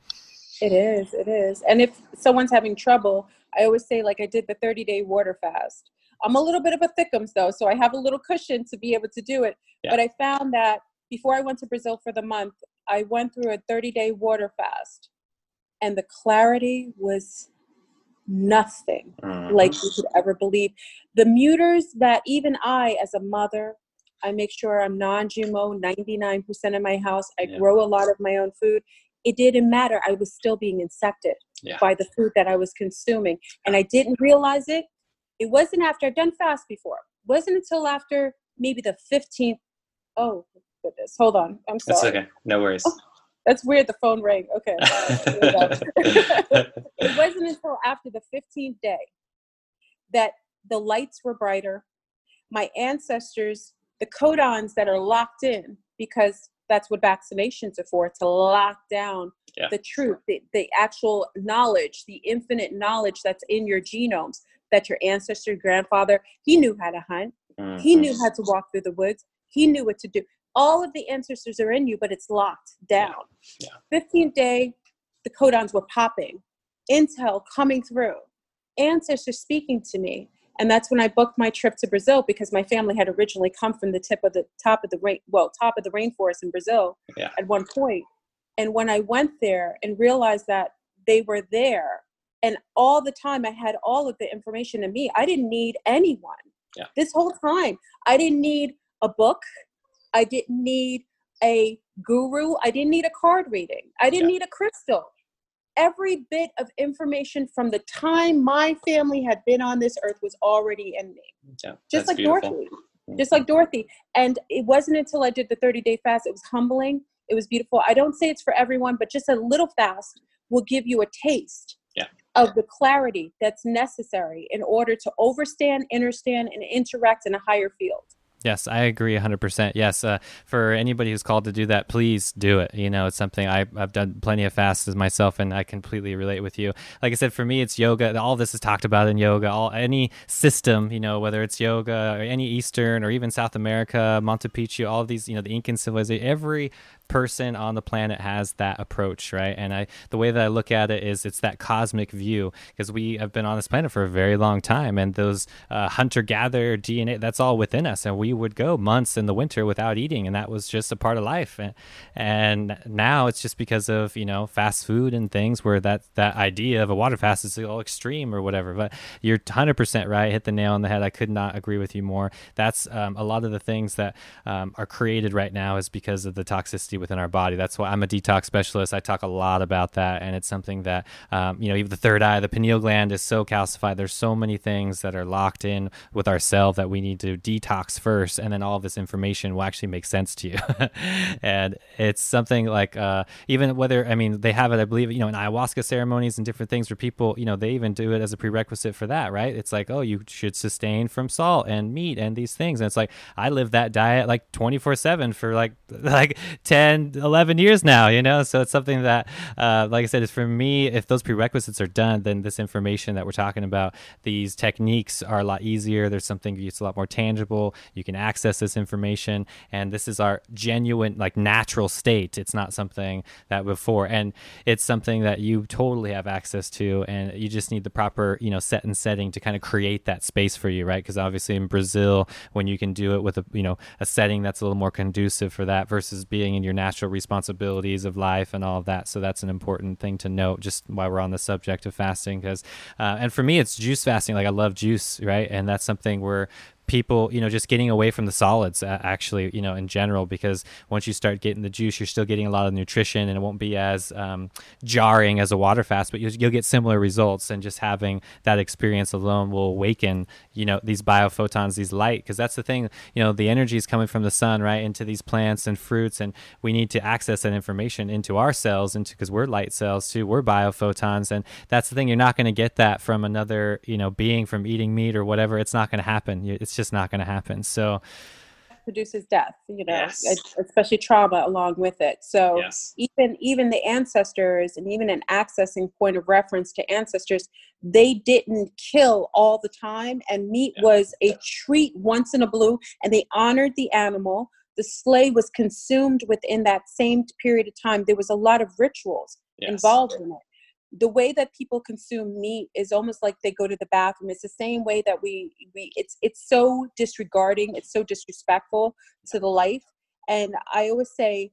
It is it is. And if someone's having trouble i always say like i did the 30 day water fast. I'm a little bit of a thickums though so i have a little cushion to be able to do it. Yeah. but i found that before i went to brazil for the month i went through a 30 day water fast and the clarity was nothing mm-hmm. like you could ever believe. The muters that even I, as a mother, I make sure I'm non GMO 99% of my house. I yeah. grow a lot of my own food. It didn't matter. I was still being infected yeah. by the food that I was consuming. And I didn't realize it. It wasn't after I'd done fast before. It wasn't until after maybe the 15th. Oh, goodness. Hold on. I'm sorry. That's okay. No worries. Oh, that's weird. The phone rang. Okay. it wasn't until after the 15th day that the lights were brighter. My ancestors, the codons that are locked in, because that's what vaccinations are for to lock down yeah. the truth, the, the actual knowledge, the infinite knowledge that's in your genomes that your ancestor, grandfather, he knew how to hunt. Mm-hmm. He knew how to walk through the woods. He knew what to do all of the ancestors are in you, but it's locked down. Yeah. Yeah. 15th day, the codons were popping, intel coming through, ancestors speaking to me. And that's when I booked my trip to Brazil because my family had originally come from the tip of the top of the rain, well, top of the rainforest in Brazil yeah. at one point. And when I went there and realized that they were there, and all the time I had all of the information in me, I didn't need anyone. This whole time, I didn't need a book. I didn't need a guru. I didn't need a card reading. I didn't yeah. need a crystal. Every bit of information from the time my family had been on this earth was already in me. Yeah, just like beautiful. Dorothy. Mm-hmm. Just like Dorothy. And it wasn't until I did the 30 day fast, it was humbling. It was beautiful. I don't say it's for everyone, but just a little fast will give you a taste yeah. of the clarity that's necessary in order to overstand, understand, and interact in a higher field. Yes, I agree 100%. Yes, uh, for anybody who's called to do that, please do it. You know, it's something I, have done plenty of fasts myself, and I completely relate with you. Like I said, for me, it's yoga. All this is talked about in yoga. All any system, you know, whether it's yoga or any Eastern or even South America, Monte Picchu, all these, you know, the Incan civilization, every person on the planet has that approach, right? And I, the way that I look at it is, it's that cosmic view because we have been on this planet for a very long time, and those uh, hunter-gatherer DNA, that's all within us, and we would go months in the winter without eating, and that was just a part of life. And, and now it's just because of you know fast food and things where that that idea of a water fast is all extreme or whatever. But you're 100% right, hit the nail on the head. I could not agree with you more. That's um, a lot of the things that um, are created right now is because of the toxicity within our body. That's why I'm a detox specialist. I talk a lot about that, and it's something that um, you know, even the third eye, the pineal gland is so calcified. There's so many things that are locked in with ourself that we need to detox first, and then all this information will actually make sense to you. and it's something like uh, even whether I mean they have it, I believe, you know, in ayahuasca ceremonies and different things where people, you know, they even do it as a prerequisite for that, right? It's like, oh, you should sustain from salt and meat and these things, and it's like I live that diet like 24 seven for like like 10 10, 11 years now, you know? So it's something that, uh, like I said, is for me, if those prerequisites are done, then this information that we're talking about, these techniques are a lot easier. There's something it's a lot more tangible. You can access this information. And this is our genuine, like natural state. It's not something that before. And it's something that you totally have access to. And you just need the proper, you know, set and setting to kind of create that space for you, right? Because obviously in Brazil, when you can do it with a, you know, a setting that's a little more conducive for that versus being in your natural responsibilities of life and all of that. So that's an important thing to note just while we're on the subject of fasting. Because, uh, and for me, it's juice fasting. Like I love juice, right? And that's something where people, you know, just getting away from the solids uh, actually, you know, in general, because once you start getting the juice, you're still getting a lot of nutrition and it won't be as um, jarring as a water fast, but you'll, you'll, get similar results. And just having that experience alone will awaken, you know, these biophotons, these light, because that's the thing, you know, the energy is coming from the sun, right, into these plants and fruits. And we need to access that information into our cells, into because we're light cells too, we're biophotons. And that's the thing, you're not going to get that from another, you know, being from eating meat or whatever. It's not going to happen. It's just just not going to happen. So produces death you know yes. especially trauma along with it so yes. even even the ancestors and even an accessing point of reference to ancestors they didn't kill all the time and meat yeah. was a treat once in a blue and they honored the animal the slay was consumed within that same period of time there was a lot of rituals yes. involved in it the way that people consume meat is almost like they go to the bathroom. It's the same way that we we it's it's so disregarding it's so disrespectful to the life. And i always say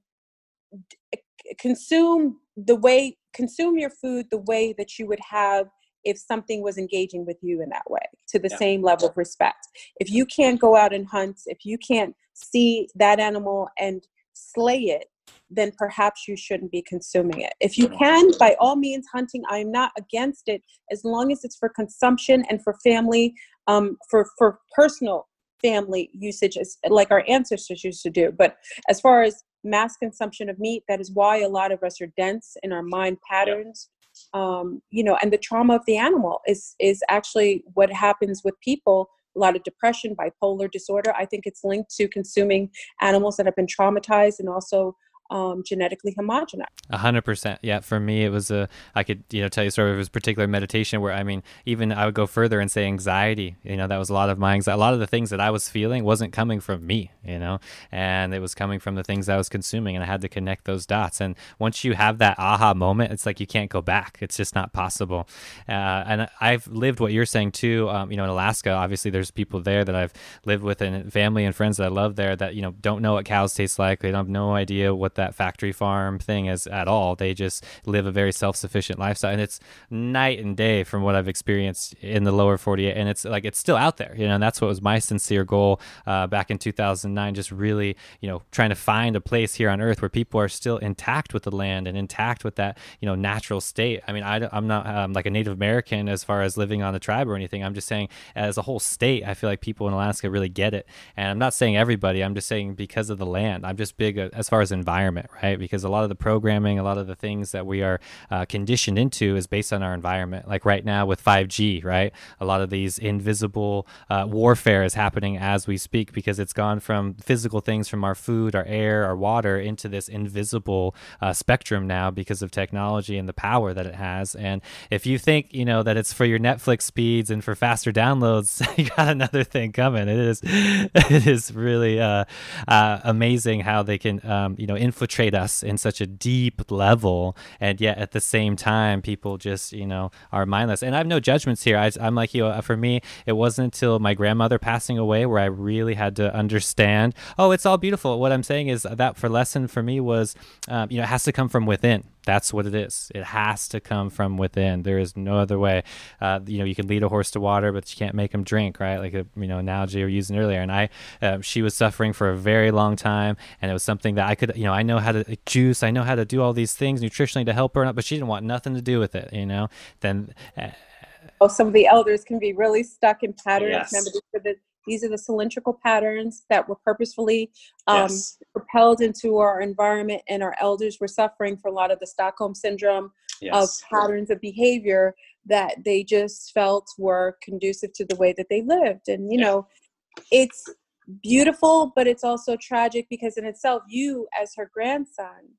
consume the way consume your food the way that you would have if something was engaging with you in that way to the yeah. same level of respect. If you can't go out and hunt if you can't see that animal and slay it then perhaps you shouldn't be consuming it. If you can, by all means, hunting, I'm not against it as long as it's for consumption and for family, um, for, for personal family usage, as, like our ancestors used to do. But as far as mass consumption of meat, that is why a lot of us are dense in our mind patterns. Um, you know, and the trauma of the animal is is actually what happens with people a lot of depression, bipolar disorder. I think it's linked to consuming animals that have been traumatized and also um, genetically homogenized. A hundred percent. Yeah. For me, it was a, I could, you know, tell you sort of this particular meditation where, I mean, even I would go further and say anxiety, you know, that was a lot of my anxiety. A lot of the things that I was feeling wasn't coming from me, you know, and it was coming from the things I was consuming and I had to connect those dots. And once you have that aha moment, it's like you can't go back. It's just not possible. Uh, and I've lived what you're saying too, um, you know, in Alaska, obviously there's people there that I've lived with and family and friends that I love there that, you know, don't know what cows taste like. They don't have no idea what that factory farm thing as at all. They just live a very self sufficient lifestyle, and it's night and day from what I've experienced in the lower 48. And it's like it's still out there, you know. And that's what was my sincere goal uh, back in 2009. Just really, you know, trying to find a place here on Earth where people are still intact with the land and intact with that, you know, natural state. I mean, I, am not um, like a Native American as far as living on the tribe or anything. I'm just saying, as a whole state, I feel like people in Alaska really get it. And I'm not saying everybody. I'm just saying because of the land. I'm just big uh, as far as environment, right? Because a lot of the programming, a lot of the things that we are uh, conditioned into is based on our environment. Like right now with 5G, right? A lot of these invisible uh, warfare is happening as we speak because it's gone from physical things from our food, our air, our water into this invisible uh, spectrum now because of technology and the power that it has. And if you think, you know, that it's for your Netflix speeds and for faster downloads, you got another thing coming. It is, it is really uh, uh, amazing how they can, um, you know, infiltrate us in such a deep level, and yet at the same time, people just, you know, are mindless. And I have no judgments here. I, am like you. Know, for me, it wasn't until my grandmother passing away where I really had to understand. Oh, it's all beautiful. What I'm saying is that for lesson for me was, um, you know, it has to come from within. That's what it is. It has to come from within. There is no other way. Uh, you know, you can lead a horse to water, but you can't make him drink, right? Like a you know analogy we were using earlier. And I, uh, she was suffering for a very long time, and it was something that I could, you know, I know how to juice, I know how to do all these things nutritionally to help her, but she didn't want nothing to do with it. You know, then. Uh, oh, some of the elders can be really stuck in patterns. Yes. Remember, these are the cylindrical patterns that were purposefully um, yes. propelled into our environment, and our elders were suffering from a lot of the Stockholm syndrome yes. of patterns of behavior that they just felt were conducive to the way that they lived. And, you yeah. know, it's beautiful, but it's also tragic because, in itself, you, as her grandson,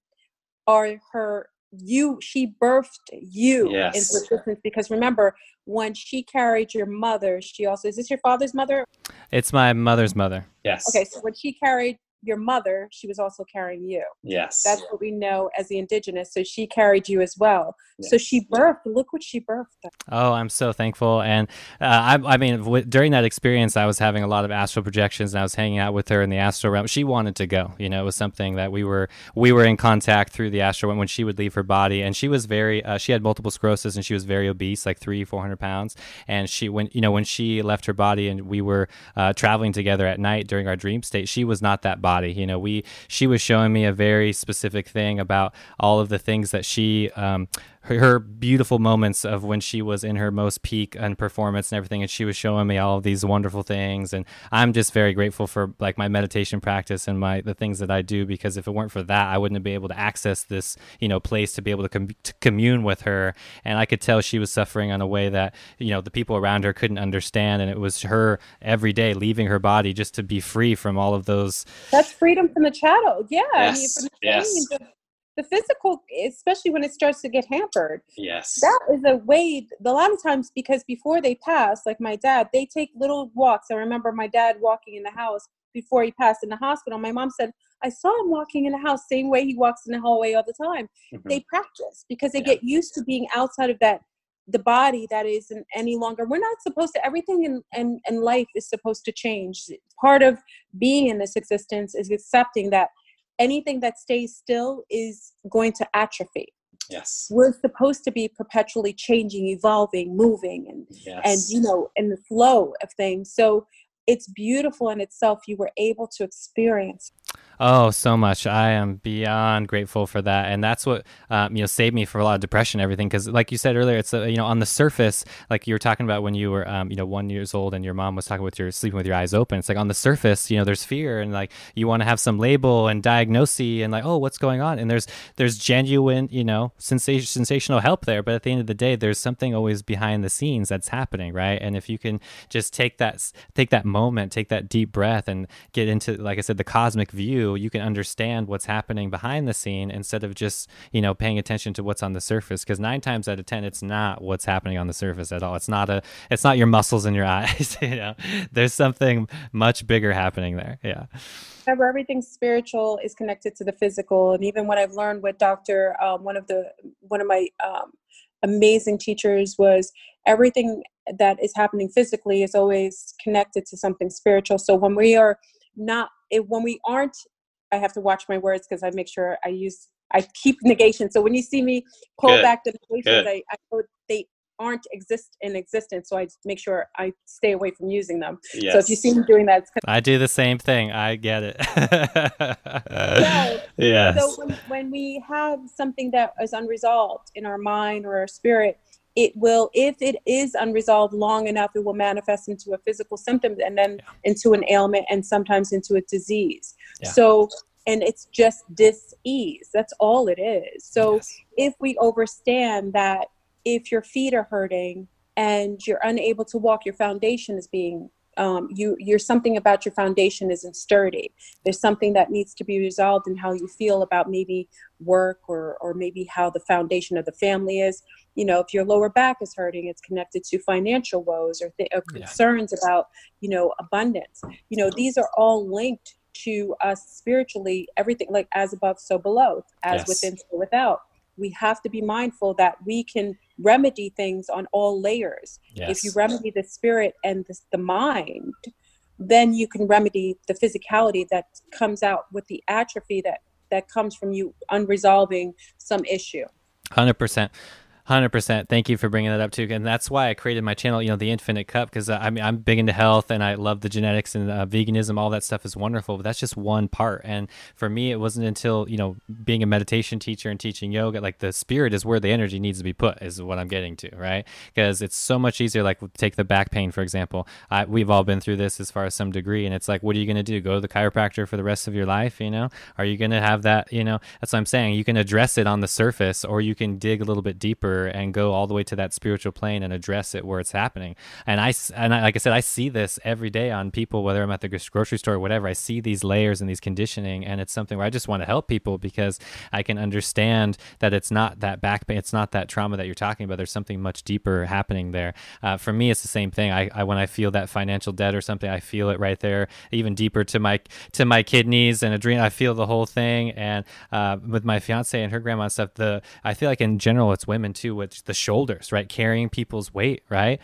are her you she birthed you yes. into existence because remember when she carried your mother she also is this your father's mother? It's my mother's mother. Yes. Okay so when she carried your mother, she was also carrying you. Yes. That's what we know as the indigenous. So she carried you as well. Yes. So she birthed. Look what she birthed. Oh, I'm so thankful. And uh, I, I mean, w- during that experience, I was having a lot of astral projections, and I was hanging out with her in the astral realm. She wanted to go. You know, it was something that we were we were in contact through the astral realm when she would leave her body, and she was very. Uh, she had multiple sclerosis, and she was very obese, like three, four hundred pounds. And she, when you know, when she left her body, and we were uh, traveling together at night during our dream state, she was not that body. You know, we she was showing me a very specific thing about all of the things that she um, her, her, beautiful moments of when she was in her most peak and performance and everything and she was showing me all of these wonderful things. And i'm just very grateful for like my meditation practice and my the things that i do because if it weren't for that i wouldn't be able to access this you know place to be able to, com- to commune with her. And i could tell she was suffering in a way that you know the people around her couldn't understand. And it was her every day leaving her body just to be free from all of those that's freedom from the shadow yeah yes. I mean, from the yes the physical especially when it starts to get hampered. Yes. That is a way a lot of times because before they pass like my dad they take little walks. I remember my dad walking in the house before he passed in the hospital. My mom said i saw him walking in the house same way he walks in the hallway all the time. Mm-hmm. they practice because they yeah. get used to being outside of that the body that isn't any longer. We're not supposed to everything in, in, in life is supposed to change. Part of being in this existence is accepting that anything that stays still is going to atrophy. Yes. We're supposed to be perpetually changing, evolving, moving and yes. and you know, in the flow of things. So it's beautiful in itself you were able to experience Oh, so much. I am beyond grateful for that. And that's what, um, you know, saved me for a lot of depression everything. Because, like you said earlier, it's, uh, you know, on the surface, like you were talking about when you were, um, you know, one years old and your mom was talking with your sleeping with your eyes open. It's like on the surface, you know, there's fear and like you want to have some label and diagnosis and like, oh, what's going on? And there's, there's genuine, you know, sensation, sensational help there. But at the end of the day, there's something always behind the scenes that's happening, right? And if you can just take that, take that moment, take that deep breath and get into, like I said, the cosmic view you you can understand what's happening behind the scene instead of just you know paying attention to what's on the surface. Because nine times out of ten it's not what's happening on the surface at all. It's not a it's not your muscles in your eyes you know? There's something much bigger happening there yeah. Remember, everything spiritual is connected to the physical and even what i've learned with dr um, one of the one of my um, amazing teachers was everything that is happening physically is always connected to something spiritual. So when we are not when we aren't I have to watch my words because I make sure I use I keep negation. So when you see me pull Good. back the negations, I, I know they aren't exist in existence. So I make sure I stay away from using them. Yes. So if you see me doing that, it's 'cause- I do the same thing. I get it. So- yes. so when, when we have something that is unresolved in our mind or our spirit, it will, if it is unresolved long enough, it will manifest into a physical symptom and then into an ailment and sometimes into a disease. Yeah. So, and it's just dis-ease. That's all it is. So Yes. if we understand that if your feet are hurting and you're unable to walk, your foundation is being um, you you're something about your foundation isn't sturdy. There's something that needs to be resolved in how you feel about maybe work or or maybe how the foundation of the family is. You know, if your lower back is hurting, it's connected to financial woes or, th- or Yeah. concerns about you know abundance. You know, these are all linked to us spiritually. Everything like as above, so below, as Yes. within, so without. We have to be mindful that we can remedy things on all layers yes. if you remedy the spirit and the, the mind then you can remedy the physicality that comes out with the atrophy that that comes from you unresolving some issue Hundred percent. Hundred percent. Thank you for bringing that up too, and that's why I created my channel. You know, the Infinite Cup, because uh, I mean, I'm big into health and I love the genetics and uh, veganism. All that stuff is wonderful, but that's just one part. And for me, it wasn't until you know being a meditation teacher and teaching yoga, like the spirit is where the energy needs to be put, is what I'm getting to, right? Because it's so much easier. Like take the back pain for example. I, we've all been through this as far as some degree, and it's like, what are you going to do? Go to the chiropractor for the rest of your life? You know, are you going to have that? You know, that's what I'm saying. You can address it on the surface, or you can dig a little bit deeper and go all the way to that spiritual plane and address it where it's happening. And I, and I, like I said, I see this every day on people, whether I'm at the grocery store or whatever. I see these layers and these conditioning, and it's something where I just want to help people because I can understand that it's not that back pain, it's not that trauma that you're talking about. There's something much deeper happening there. Uh, for me, it's the same thing. I, I when I feel that financial debt or something, I feel it right there, even deeper to my to my kidneys and adrenal. I feel the whole thing. And uh, with my fiance and her grandma and stuff, the I feel like in general it's women too, with the shoulders, right, carrying people's weight, right.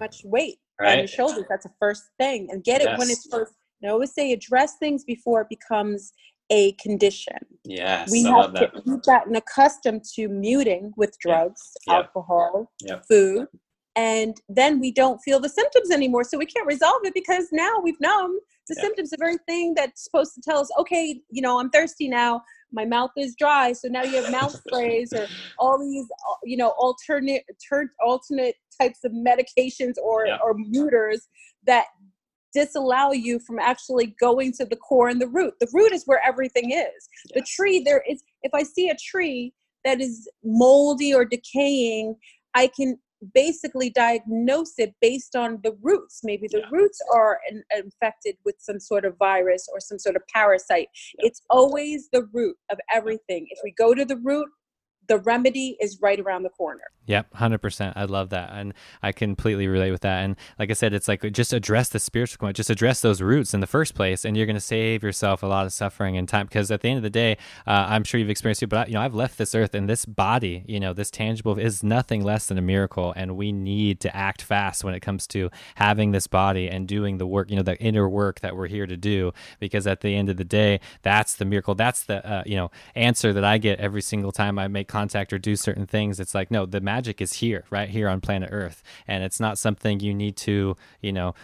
much weight on Right. your shoulders that's the first thing and get it when it's first and i always say address things before it becomes a condition Yes. we I have love to, that. we've gotten accustomed to muting with drugs Yeah. alcohol Yeah. food and then we don't feel the symptoms anymore so we can't resolve it because now we've numbed the Yeah. symptoms the very thing that's supposed to tell us okay you know i'm thirsty now my mouth is dry so now you have mouth sprays or all these you know alternate tur- alternate types of medications or Yeah. or muters that disallow you from actually going to the core and the root. The root is where everything is. The tree there is if i see a tree that is moldy or decaying i can basically diagnose it based on the roots maybe the Yeah. roots are in, infected with some sort of virus or some sort of parasite Yeah. it's always the root of everything if we go to the root the remedy is right around the corner Yep, hundred percent. I love that, and I completely relate with that. And like I said, it's like just address the spiritual component, just address those roots in the first place, and you're going to save yourself a lot of suffering and time. Because at the end of the day, uh, I'm sure you've experienced it, but I, you know, I've left this earth, and this body, you know, this tangible is nothing less than a miracle, and we need to act fast when it comes to having this body and doing the work, you know, the inner work that we're here to do. Because at the end of the day, that's the miracle. That's the uh, you know answer that I get every single time I make contact or do certain things. It's like no, the magic is here, right here on planet Earth, and it's not something you need to, you know,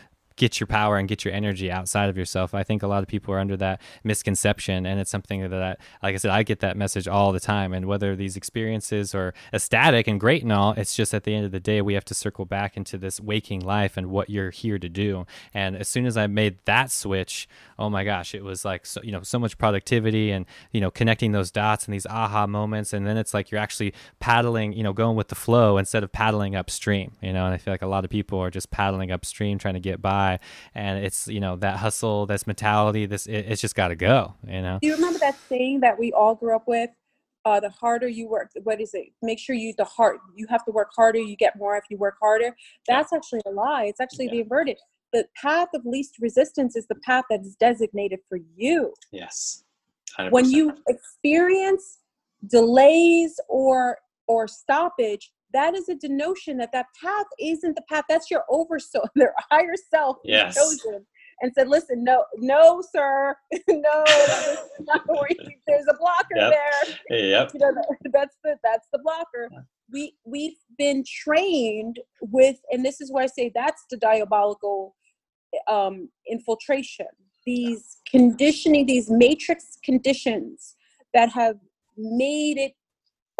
get your power and get your energy outside of yourself. I think a lot of people are under that misconception, and it's something that, like I said, I get that message all the time. And whether these experiences are ecstatic and great and all, it's just at the end of the day, we have to circle back into this waking life and what you're here to do. And as soon as I made that switch, oh my gosh, it was like so, you know so much productivity and you know connecting those dots and these aha moments, and then it's like you're actually paddling, you know, going with the flow instead of paddling upstream. You know, and I feel like a lot of people are just paddling upstream trying to get by, and it's you know that hustle, this mentality, this it, it's just got to go. You know. Do you remember that saying that we all grew up with? Uh, the harder you work, what is it? Make sure you the hard you have to work harder. You get more if you work harder. That's actually a lie. It's actually the inverted. The path of least resistance is the path that is designated for you. Yes. 100%. When you experience delays or or stoppage, that is a denotion that that path isn't the path. That's your oversoul, their higher self Yes. chosen, and said, "Listen, no, no, sir, no, there's a blocker yep. there. Yep. You know, that's the that's the blocker." We we've been trained with, and this is why I say that's the diabolical um, infiltration. These conditioning, these matrix conditions that have made it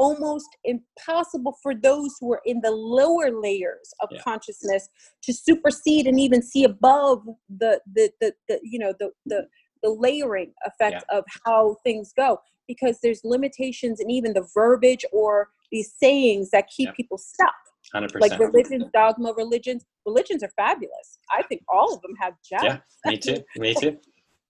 almost impossible for those who are in the lower layers of yeah. consciousness to supersede and even see above the the the, the you know the the the layering effect yeah. of how things go because there's limitations in even the verbiage or these sayings that keep yeah. people stuck 100%. like religions dogma religions religions are fabulous i think all of them have gems yeah me too me too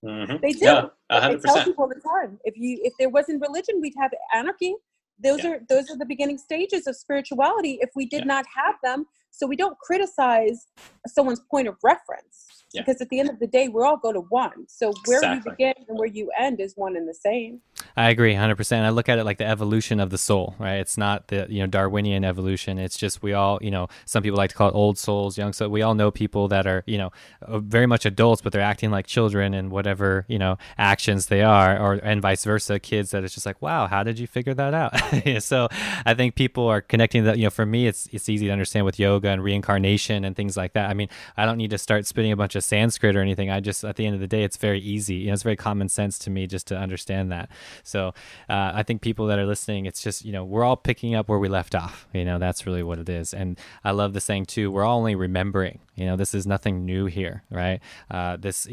mm-hmm. they do yeah, 100%. they tell people all the time if you if there wasn't religion we'd have anarchy those yeah. are those are the beginning stages of spirituality if we did yeah. not have them so we don't criticize someone's point of reference yeah. because at the end of the day we all go to one so where exactly. you begin and where you end is one and the same i agree 100% i look at it like the evolution of the soul right? It's not the you know darwinian evolution. It's just we all you know some people like to call it old souls young so we all know people that are you know uh, very much adults but they're acting like children and whatever you know actions they are or and vice versa. Kids that it's just like wow how did you figure that out? So i think people are connecting that you know for me it's it's easy to understand with yoga and reincarnation and things like that. I mean i don't need to start spitting a bunch of Sanskrit or anything. I just, at the end of the day, it's very easy. You know, it's very common sense to me just to understand that. So uh, I think people that are listening, it's just, you know, we're all picking up where we left off. You know, that's really what it is. And I love the saying too, we're all only remembering. You know, this is nothing new here, right? Uh, this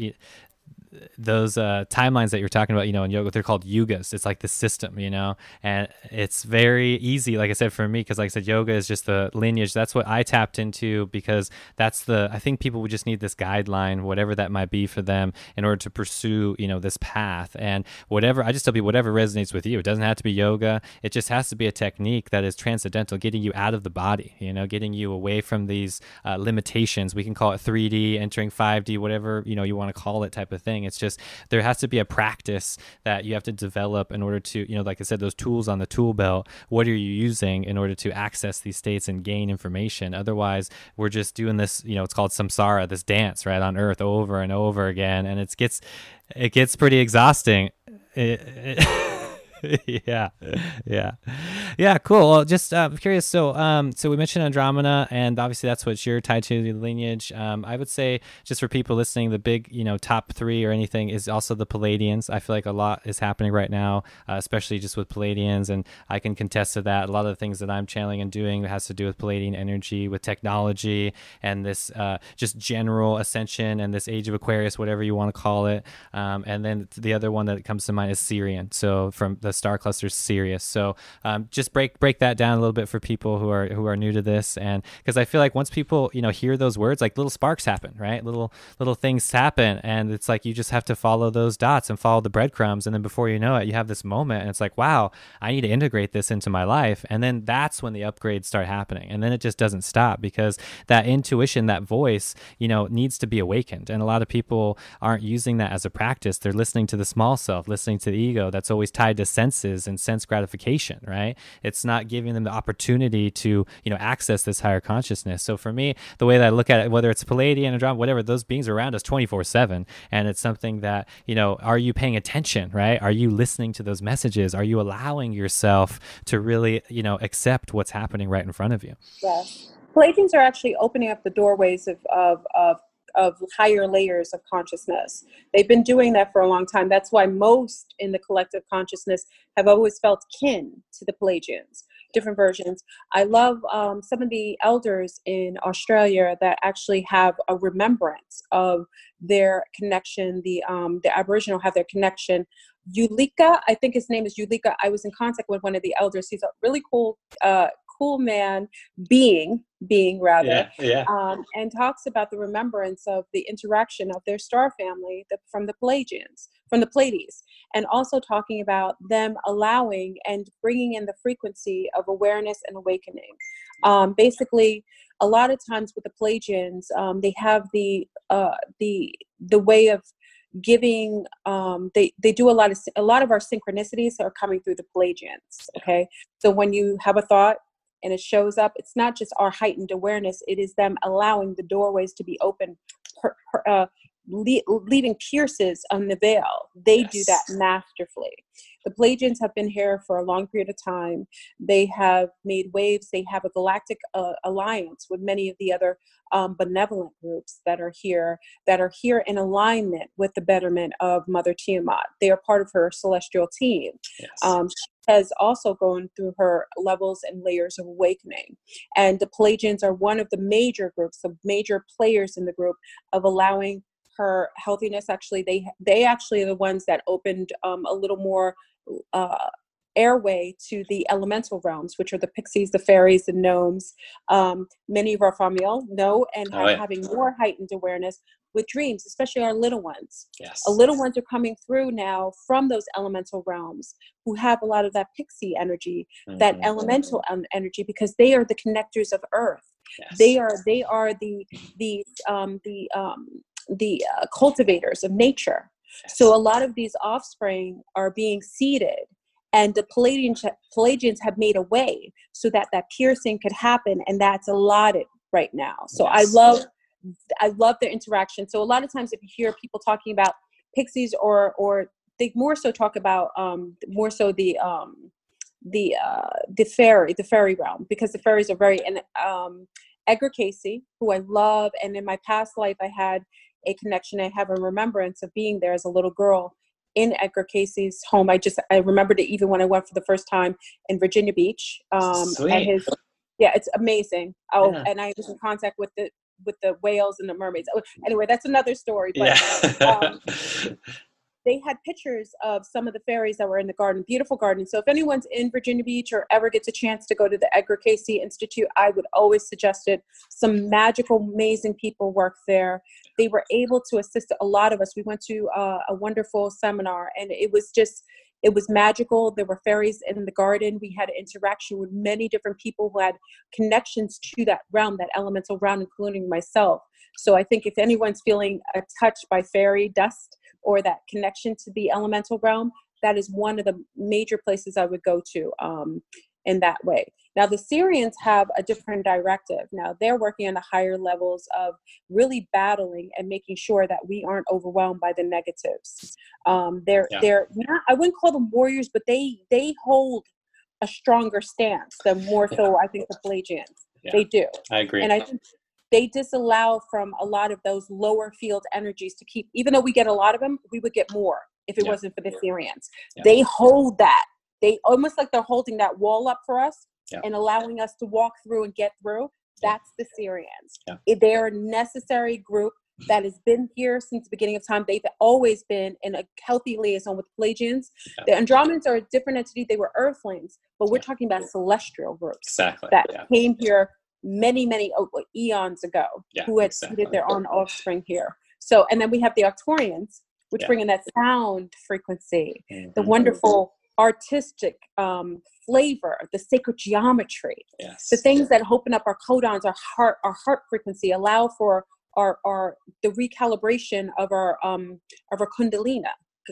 those uh, timelines that you're talking about, you know, in yoga, they're called yugas. It's like the system, you know, and it's very easy, like I said, for me, because like I said, yoga is just the lineage. That's what I tapped into because that's the, I think people would just need this guideline, whatever that might be for them in order to pursue, you know, this path. And whatever, I just tell people, whatever resonates with you. It doesn't have to be yoga. It just has to be a technique that is transcendental, getting you out of the body, you know, getting you away from these uh, limitations. We can call it 3D, entering 5D, whatever, you know, you want to call it type of thing thing. It's just there has to be a practice that you have to develop in order to, you know, like I said, those tools on the tool belt. What are you using in order to access these states and gain information? Otherwise, we're just doing this, you know, it's called samsara, this dance, right, on earth over and over again. And it gets, it gets pretty exhausting. It, it yeah, yeah, yeah. Cool. Well, just uh, curious. So, um, so we mentioned Andromeda, and obviously that's what you're tied to the lineage. Um, I would say just for people listening, the big, you know, top three or anything is also the Pleiadians. I feel like a lot is happening right now, uh, especially just with Pleiadians, and I can contest to that. A lot of the things that I'm channeling and doing has to do with Pleiadian energy, with technology, and this uh, just general ascension and this age of Aquarius, whatever you want to call it. Um, and then the other one that comes to mind is Sirian. So from the the star cluster Sirius. So um, just break break that down a little bit for people who are who are new to this, and because I feel like once people you know hear those words, like little sparks happen, right? Little little things happen, and it's like you just have to follow those dots and follow the breadcrumbs, and then before you know it, you have this moment, and it's like, wow, I need to integrate this into my life, and then that's when the upgrades start happening, and then it just doesn't stop because that intuition, that voice, you know, needs to be awakened, and a lot of people aren't using that as a practice. They're listening to the small self, listening to the ego that's always tied to senses and sense gratification, right? It's not giving them the opportunity to, you know, access this higher consciousness. So for me, the way that I look at it, whether it's Pleiadian or Andromeda, whatever, those beings are around us 24 7. And it's something that, you know, are you paying attention, right? Are you listening to those messages? Are you allowing yourself to really, you know, accept what's happening right in front of you? Yes. Pleiadians are actually opening up the doorways of, of, of of higher layers of consciousness. They've been doing that for a long time. That's why most in the collective consciousness have always felt kin to the Pleiadians, different versions. I love um, some of the elders in Australia that actually have a remembrance of their connection. The um, the Aboriginal have their connection. Ulika, I think his name is Ulika. I was in contact with one of the elders. He's a really cool, uh, cool man being being rather yeah, yeah. Um, and talks about the remembrance of the interaction of their star family the, from the pleiadians from the pleiades and also talking about them allowing and bringing in the frequency of awareness and awakening um, basically a lot of times with the pleiadians um, they have the uh, the the way of giving um, they they do a lot of a lot of our synchronicities are coming through the pleiadians okay so when you have a thought and it shows up it's not just our heightened awareness it is them allowing the doorways to be open per, per, uh, le- leaving pierces on the veil. They yes. do that masterfully. The Pleiadians have been here for a long period of time. They have made waves. They have a galactic uh, alliance with many of the other um, benevolent groups that are here, that are here in alignment with the betterment of Mother Tiamat. They are part of her celestial team. Yes. Um, she has also gone through her levels and layers of awakening. And the Pleiadians are one of the major groups, the major players in the group of allowing her healthiness actually they they actually are the ones that opened um, a little more uh, airway to the elemental realms, which are the pixies, the fairies, the gnomes. Um, many of our family know and oh, are yeah. having more heightened awareness with dreams, especially our little ones. Yes. Our little ones are coming through now from those elemental realms who have a lot of that pixie energy, mm-hmm. that elemental energy, because they are the connectors of earth. Yes. They are they are the the um, the um, the uh, cultivators of nature. Yes. So a lot of these offspring are being seeded and the Pleiadians, Pleiadians have made a way so that that piercing could happen and that's allotted right now so yes. i love i love their interaction so a lot of times if you hear people talking about pixies or or they more so talk about um more so the um the uh the fairy the fairy realm because the fairies are very and um edgar Cayce who i love and in my past life i had a connection i have a remembrance of being there as a little girl in Edgar Cayce's home. I just I remembered it even when I went for the first time in Virginia Beach. Um, Sweet. his, yeah, it's amazing. Oh, yeah. and I was in contact with the with the whales and the mermaids. Oh, anyway, that's another story. But yeah. um, they had pictures of some of the fairies that were in the garden, beautiful garden. So if anyone's in Virginia Beach or ever gets a chance to go to the Edgar Cayce Institute, I would always suggest it. Some magical, amazing people work there. They were able to assist a lot of us. We went to uh, a wonderful seminar, and it was just it was magical. There were fairies in the garden. We had interaction with many different people who had connections to that realm, that elemental realm, including myself. So I think if anyone's feeling touched by fairy dust, or that connection to the elemental realm, that is one of the major places I would go to um, in that way. Now, the Sirians have a different directive. Now, they're working on the higher levels of really battling and making sure that we aren't overwhelmed by the negatives. Um, they're yeah. they're not. I wouldn't call them warriors, but they they hold a stronger stance than more so. I think the Pleiadians. Yeah. They do. I agree. And I think they disallow from a lot of those lower field energies to keep even though we get a lot of them we would get more if it yeah. wasn't for the sirians yeah. they hold that they almost like they're holding that wall up for us yeah. and allowing us to walk through and get through that's the sirians they're a necessary group that has been here since the beginning of time. They've always been in a healthy liaison with Pleiadians. Yeah. The Andromedans are a different entity. They were Earthlings, but we're yeah. talking about celestial groups exactly. that yeah. came here many, many oh, eons ago yeah, who had exactly. seeded their own offspring here. So, and then we have the Arcturians, which yeah. bring in that sound frequency, mm-hmm. the wonderful artistic um, flavor, the sacred geometry, yes. the things that open up our codons, our heart, our heart frequency, allow for our, our the recalibration of our um, of our kundalini.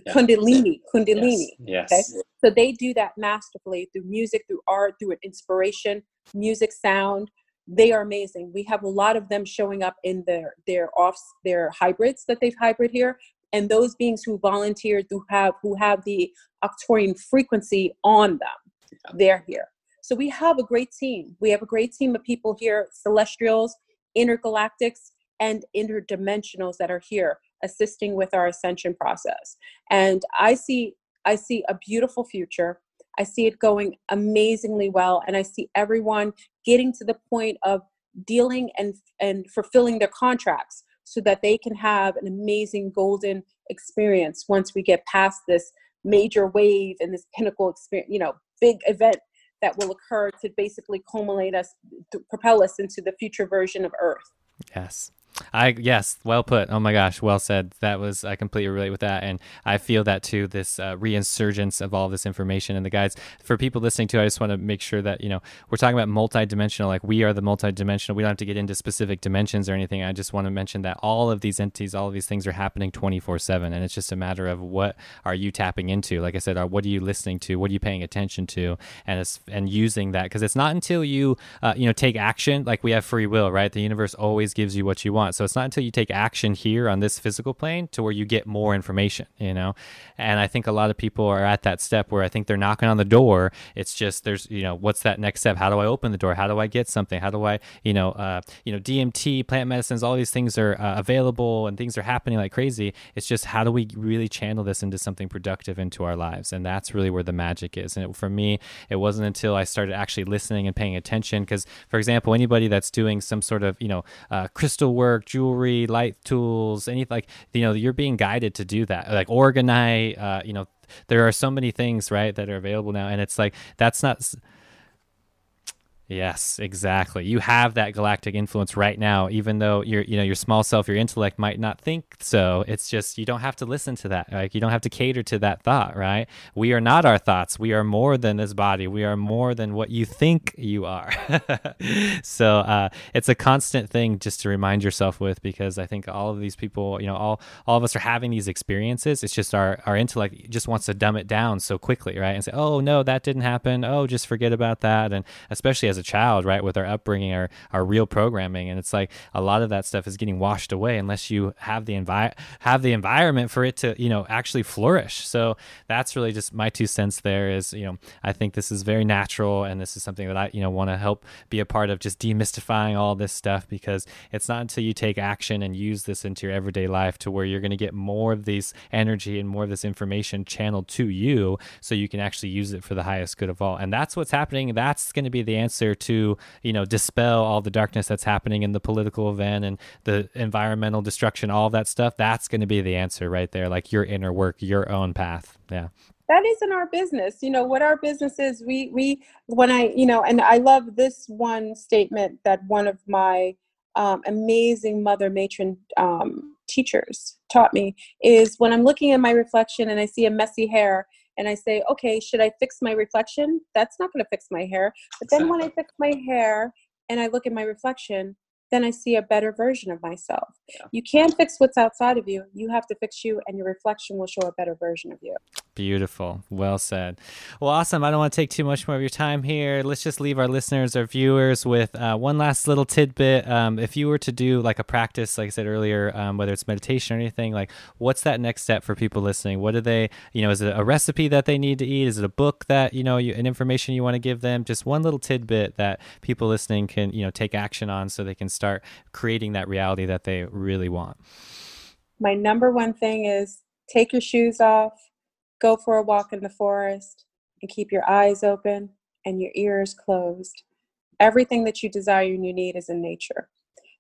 Yeah. Kundalini, Kundalini. Yes. yes. Okay? So they do that masterfully through music, through art, through an inspiration, music, sound, they are amazing. We have a lot of them showing up in their their offs their hybrids that they've hybrid here, and those beings who volunteered who have who have the Arcturian frequency on them, they're here. So we have a great team. We have a great team of people here, celestials, intergalactics, and interdimensionals that are here assisting with our ascension process. And I see I see a beautiful future. I see it going amazingly well, and I see everyone getting to the point of dealing and and fulfilling their contracts so that they can have an amazing golden experience once we get past this major wave and this pinnacle experience you know big event that will occur to basically culminate us to propel us into the future version of earth. Yes I yes, well put. Oh my gosh, well said. That was I completely relate with that, and I feel that too. This uh, reinsurgence of all this information and the guides for people listening to. I just want to make sure that you know we're talking about multidimensional. Like we are the multidimensional. We don't have to get into specific dimensions or anything. I just want to mention that all of these entities, all of these things are happening twenty four seven, and it's just a matter of what are you tapping into. Like I said, what are you listening to? What are you paying attention to? And it's and using that because it's not until you uh, you know take action. Like we have free will, right? The universe always gives you what you want want. So it's not until you take action here on this physical plane to where you get more information, you know? And I think a lot of people are at that step where I think they're knocking on the door. It's just there's, you know, what's that next step? How do I open the door? How do I get something? How do I, you know, uh, you know, DMT, plant medicines, all these things are uh, available and things are happening like crazy. It's just how do we really channel this into something productive into our lives? And that's really where the magic is. And it, for me, it wasn't until I started actually listening and paying attention. Because, for example, anybody that's doing some sort of, you know, uh, crystal work, jewelry, light tools, anything like, you know, you're being guided to do that. Like organize, uh, you know, there are so many things, right, that are available now. And it's like, that's not Yes, exactly. You have that galactic influence right now, even though your you know your small self, your intellect might not think so. It's just you don't have to listen to that. Like you don't have to cater to that thought, right? We are not our thoughts. We are more than this body. We are more than what you think you are. so uh, it's a constant thing just to remind yourself with, because I think all of these people, you know, all all of us are having these experiences. It's just our our intellect just wants to dumb it down so quickly, right? And say, oh no, that didn't happen. Oh, just forget about that. And especially as as a child, right, with our upbringing, our, our real programming. And it's like a lot of that stuff is getting washed away unless you have the envi- have the environment for it to, you know, actually flourish. So that's really just my two cents there is, you know, I think this is very natural and this is something that I, you know, want to help be a part of just demystifying all this stuff because it's not until you take action and use this into your everyday life to where you're going to get more of these energy and more of this information channeled to you so you can actually use it for the highest good of all. And that's what's happening. That's going to be the answer to you know dispel all the darkness that's happening in the political event and the environmental destruction all that stuff that's going to be the answer right there like your inner work your own path. Yeah. That isn't our business. You know what our business is we we when i you know and i love this one statement that one of my um, amazing mother matron um, teachers taught me is when i'm looking at my reflection and i see a messy hair and I say, okay, should I fix my reflection? That's not going to fix my hair. But then when I fix my hair and I look at my reflection, then I see a better version of myself. Yeah. You can't fix what's outside of you. You have to fix you, and your reflection will show a better version of you. Beautiful. Well said. Well, awesome. I don't want to take too much more of your time here. Let's just leave our listeners, our viewers, with uh, one last little tidbit. Um, if you were to do like a practice, like I said earlier, um, whether it's meditation or anything, like what's that next step for people listening? What do they, you know, is it a recipe that they need to eat? Is it a book that, you know, you, an information you want to give them? Just one little tidbit that people listening can, you know, take action on so they can start creating that reality that they really want. My number one thing is take your shoes off Go for a walk in the forest and keep your eyes open and your ears closed. Everything that you desire and you need is in nature.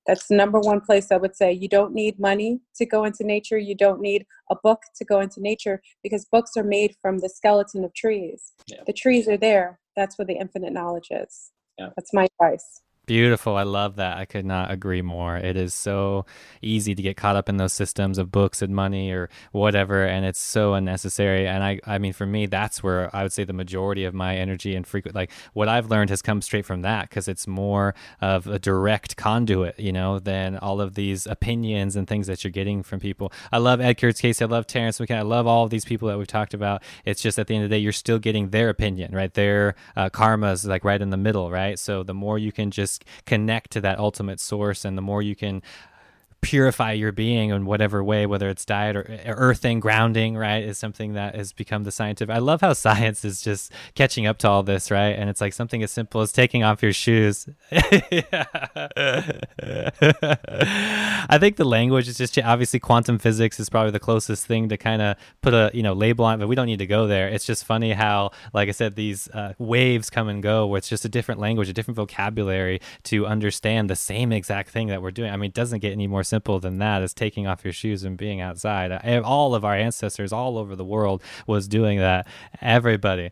That's the number one place I would say. You don't need money to go into nature. You don't need a book to go into nature because books are made from the skeleton of trees. Yeah. The trees are there. That's where the infinite knowledge is. Yeah. That's my advice. Beautiful. I love that. I could not agree more. It is so easy to get caught up in those systems of books and money or whatever, and it's so unnecessary. And I, I mean, for me, that's where I would say the majority of my energy and frequent, like what I've learned has come straight from that because it's more of a direct conduit, you know, than all of these opinions and things that you're getting from people. I love Ed Curtis Cayce. I love Terence McKenna. I love all of these people that we've talked about. It's just at the end of the day, you're still getting their opinion, right? Their uh, karma's like right in the middle, right? So the more you can just connect to that ultimate source and the more you can purify your being in whatever way, whether it's diet or earthing, grounding, right, is something that has become the scientific. I love how science is just catching up to all this, right? And it's like something as simple as taking off your shoes. I think the language is just obviously quantum physics is probably the closest thing to kind of put a you know label on, but we don't need to go there. It's just funny how, like I said, these uh, waves come and go, where it's just a different language, a different vocabulary to understand the same exact thing that we're doing. I mean, it doesn't get any more simple than that as taking off your shoes and being outside. All of our ancestors all over the world was doing that. Everybody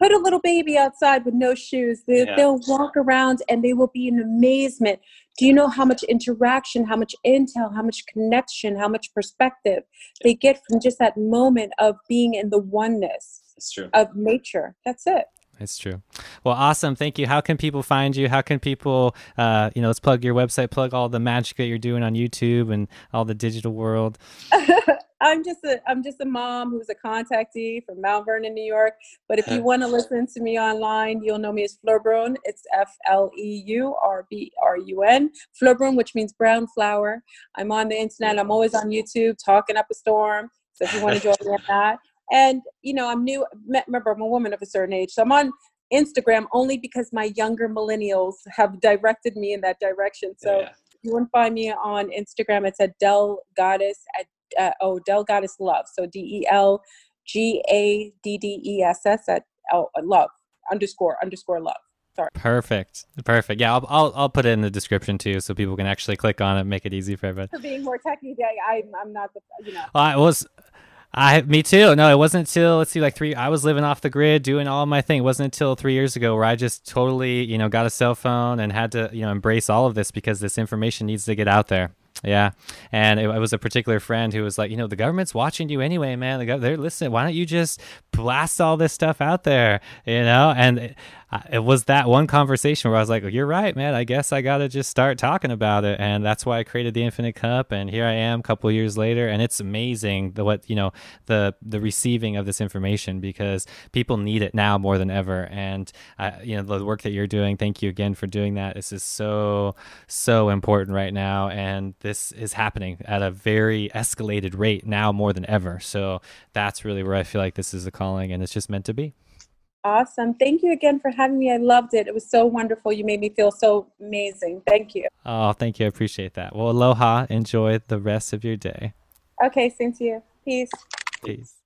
put a little baby outside with no shoes. They, yeah. They'll walk around and they will be in amazement. Do you know how much interaction, how much intel, how much connection, how much perspective they get from just that moment of being in the oneness of nature? That's it. It's true. Well, awesome. Thank you. How can people find you? How can people, uh, you know, let's plug your website, plug all the magic that you're doing on YouTube and all the digital world. I'm just a I'm just a mom who's a contactee from Mount Vernon, New York. But if you want to listen to me online, you'll know me as FleurBrun. It's F L E U R B R U N. FleurBrun, which means brown flower. I'm on the internet. I'm always on YouTube talking up a storm. So if you want to join me on that. And you know, I'm new. Remember, I'm a woman of a certain age, so I'm on Instagram only because my younger millennials have directed me in that direction. So yeah. you want to find me on Instagram. It's at Del Goddess at uh, oh Del Goddess Love. So D E L G A D D E S S at oh, love underscore underscore love. Sorry. Perfect. Perfect. Yeah, I'll, I'll I'll put it in the description too, so people can actually click on it, make it easy for everybody. For being more techy, I I'm not the you know. I was I me too. No, it wasn't until let's see, like three. I was living off the grid, doing all my thing. It wasn't until three years ago where I just totally, you know, got a cell phone and had to, you know, embrace all of this because this information needs to get out there. Yeah, and it, it, was a particular friend who was like, you know, the government's watching you anyway, man. The they're listening. Why don't you just blast all this stuff out there, you know? And it, was that one conversation where I was like, "You're right, man. I guess I got to just start talking about it." And that's why I created the Infinite Cup. And here I am, a couple years later, and it's amazing the what you know the the receiving of this information because people need it now more than ever. And uh, you know the work that you're doing. Thank you again for doing that. This is so so important right now, and this is happening at a very escalated rate now more than ever. So that's really where I feel like this is a calling, and it's just meant to be. Awesome. Thank you again for having me. I loved it. It was so wonderful. You made me feel so amazing. Thank you. Oh, thank you. I appreciate that. Well, aloha. Enjoy the rest of your day. Okay, same to you. Peace. Peace.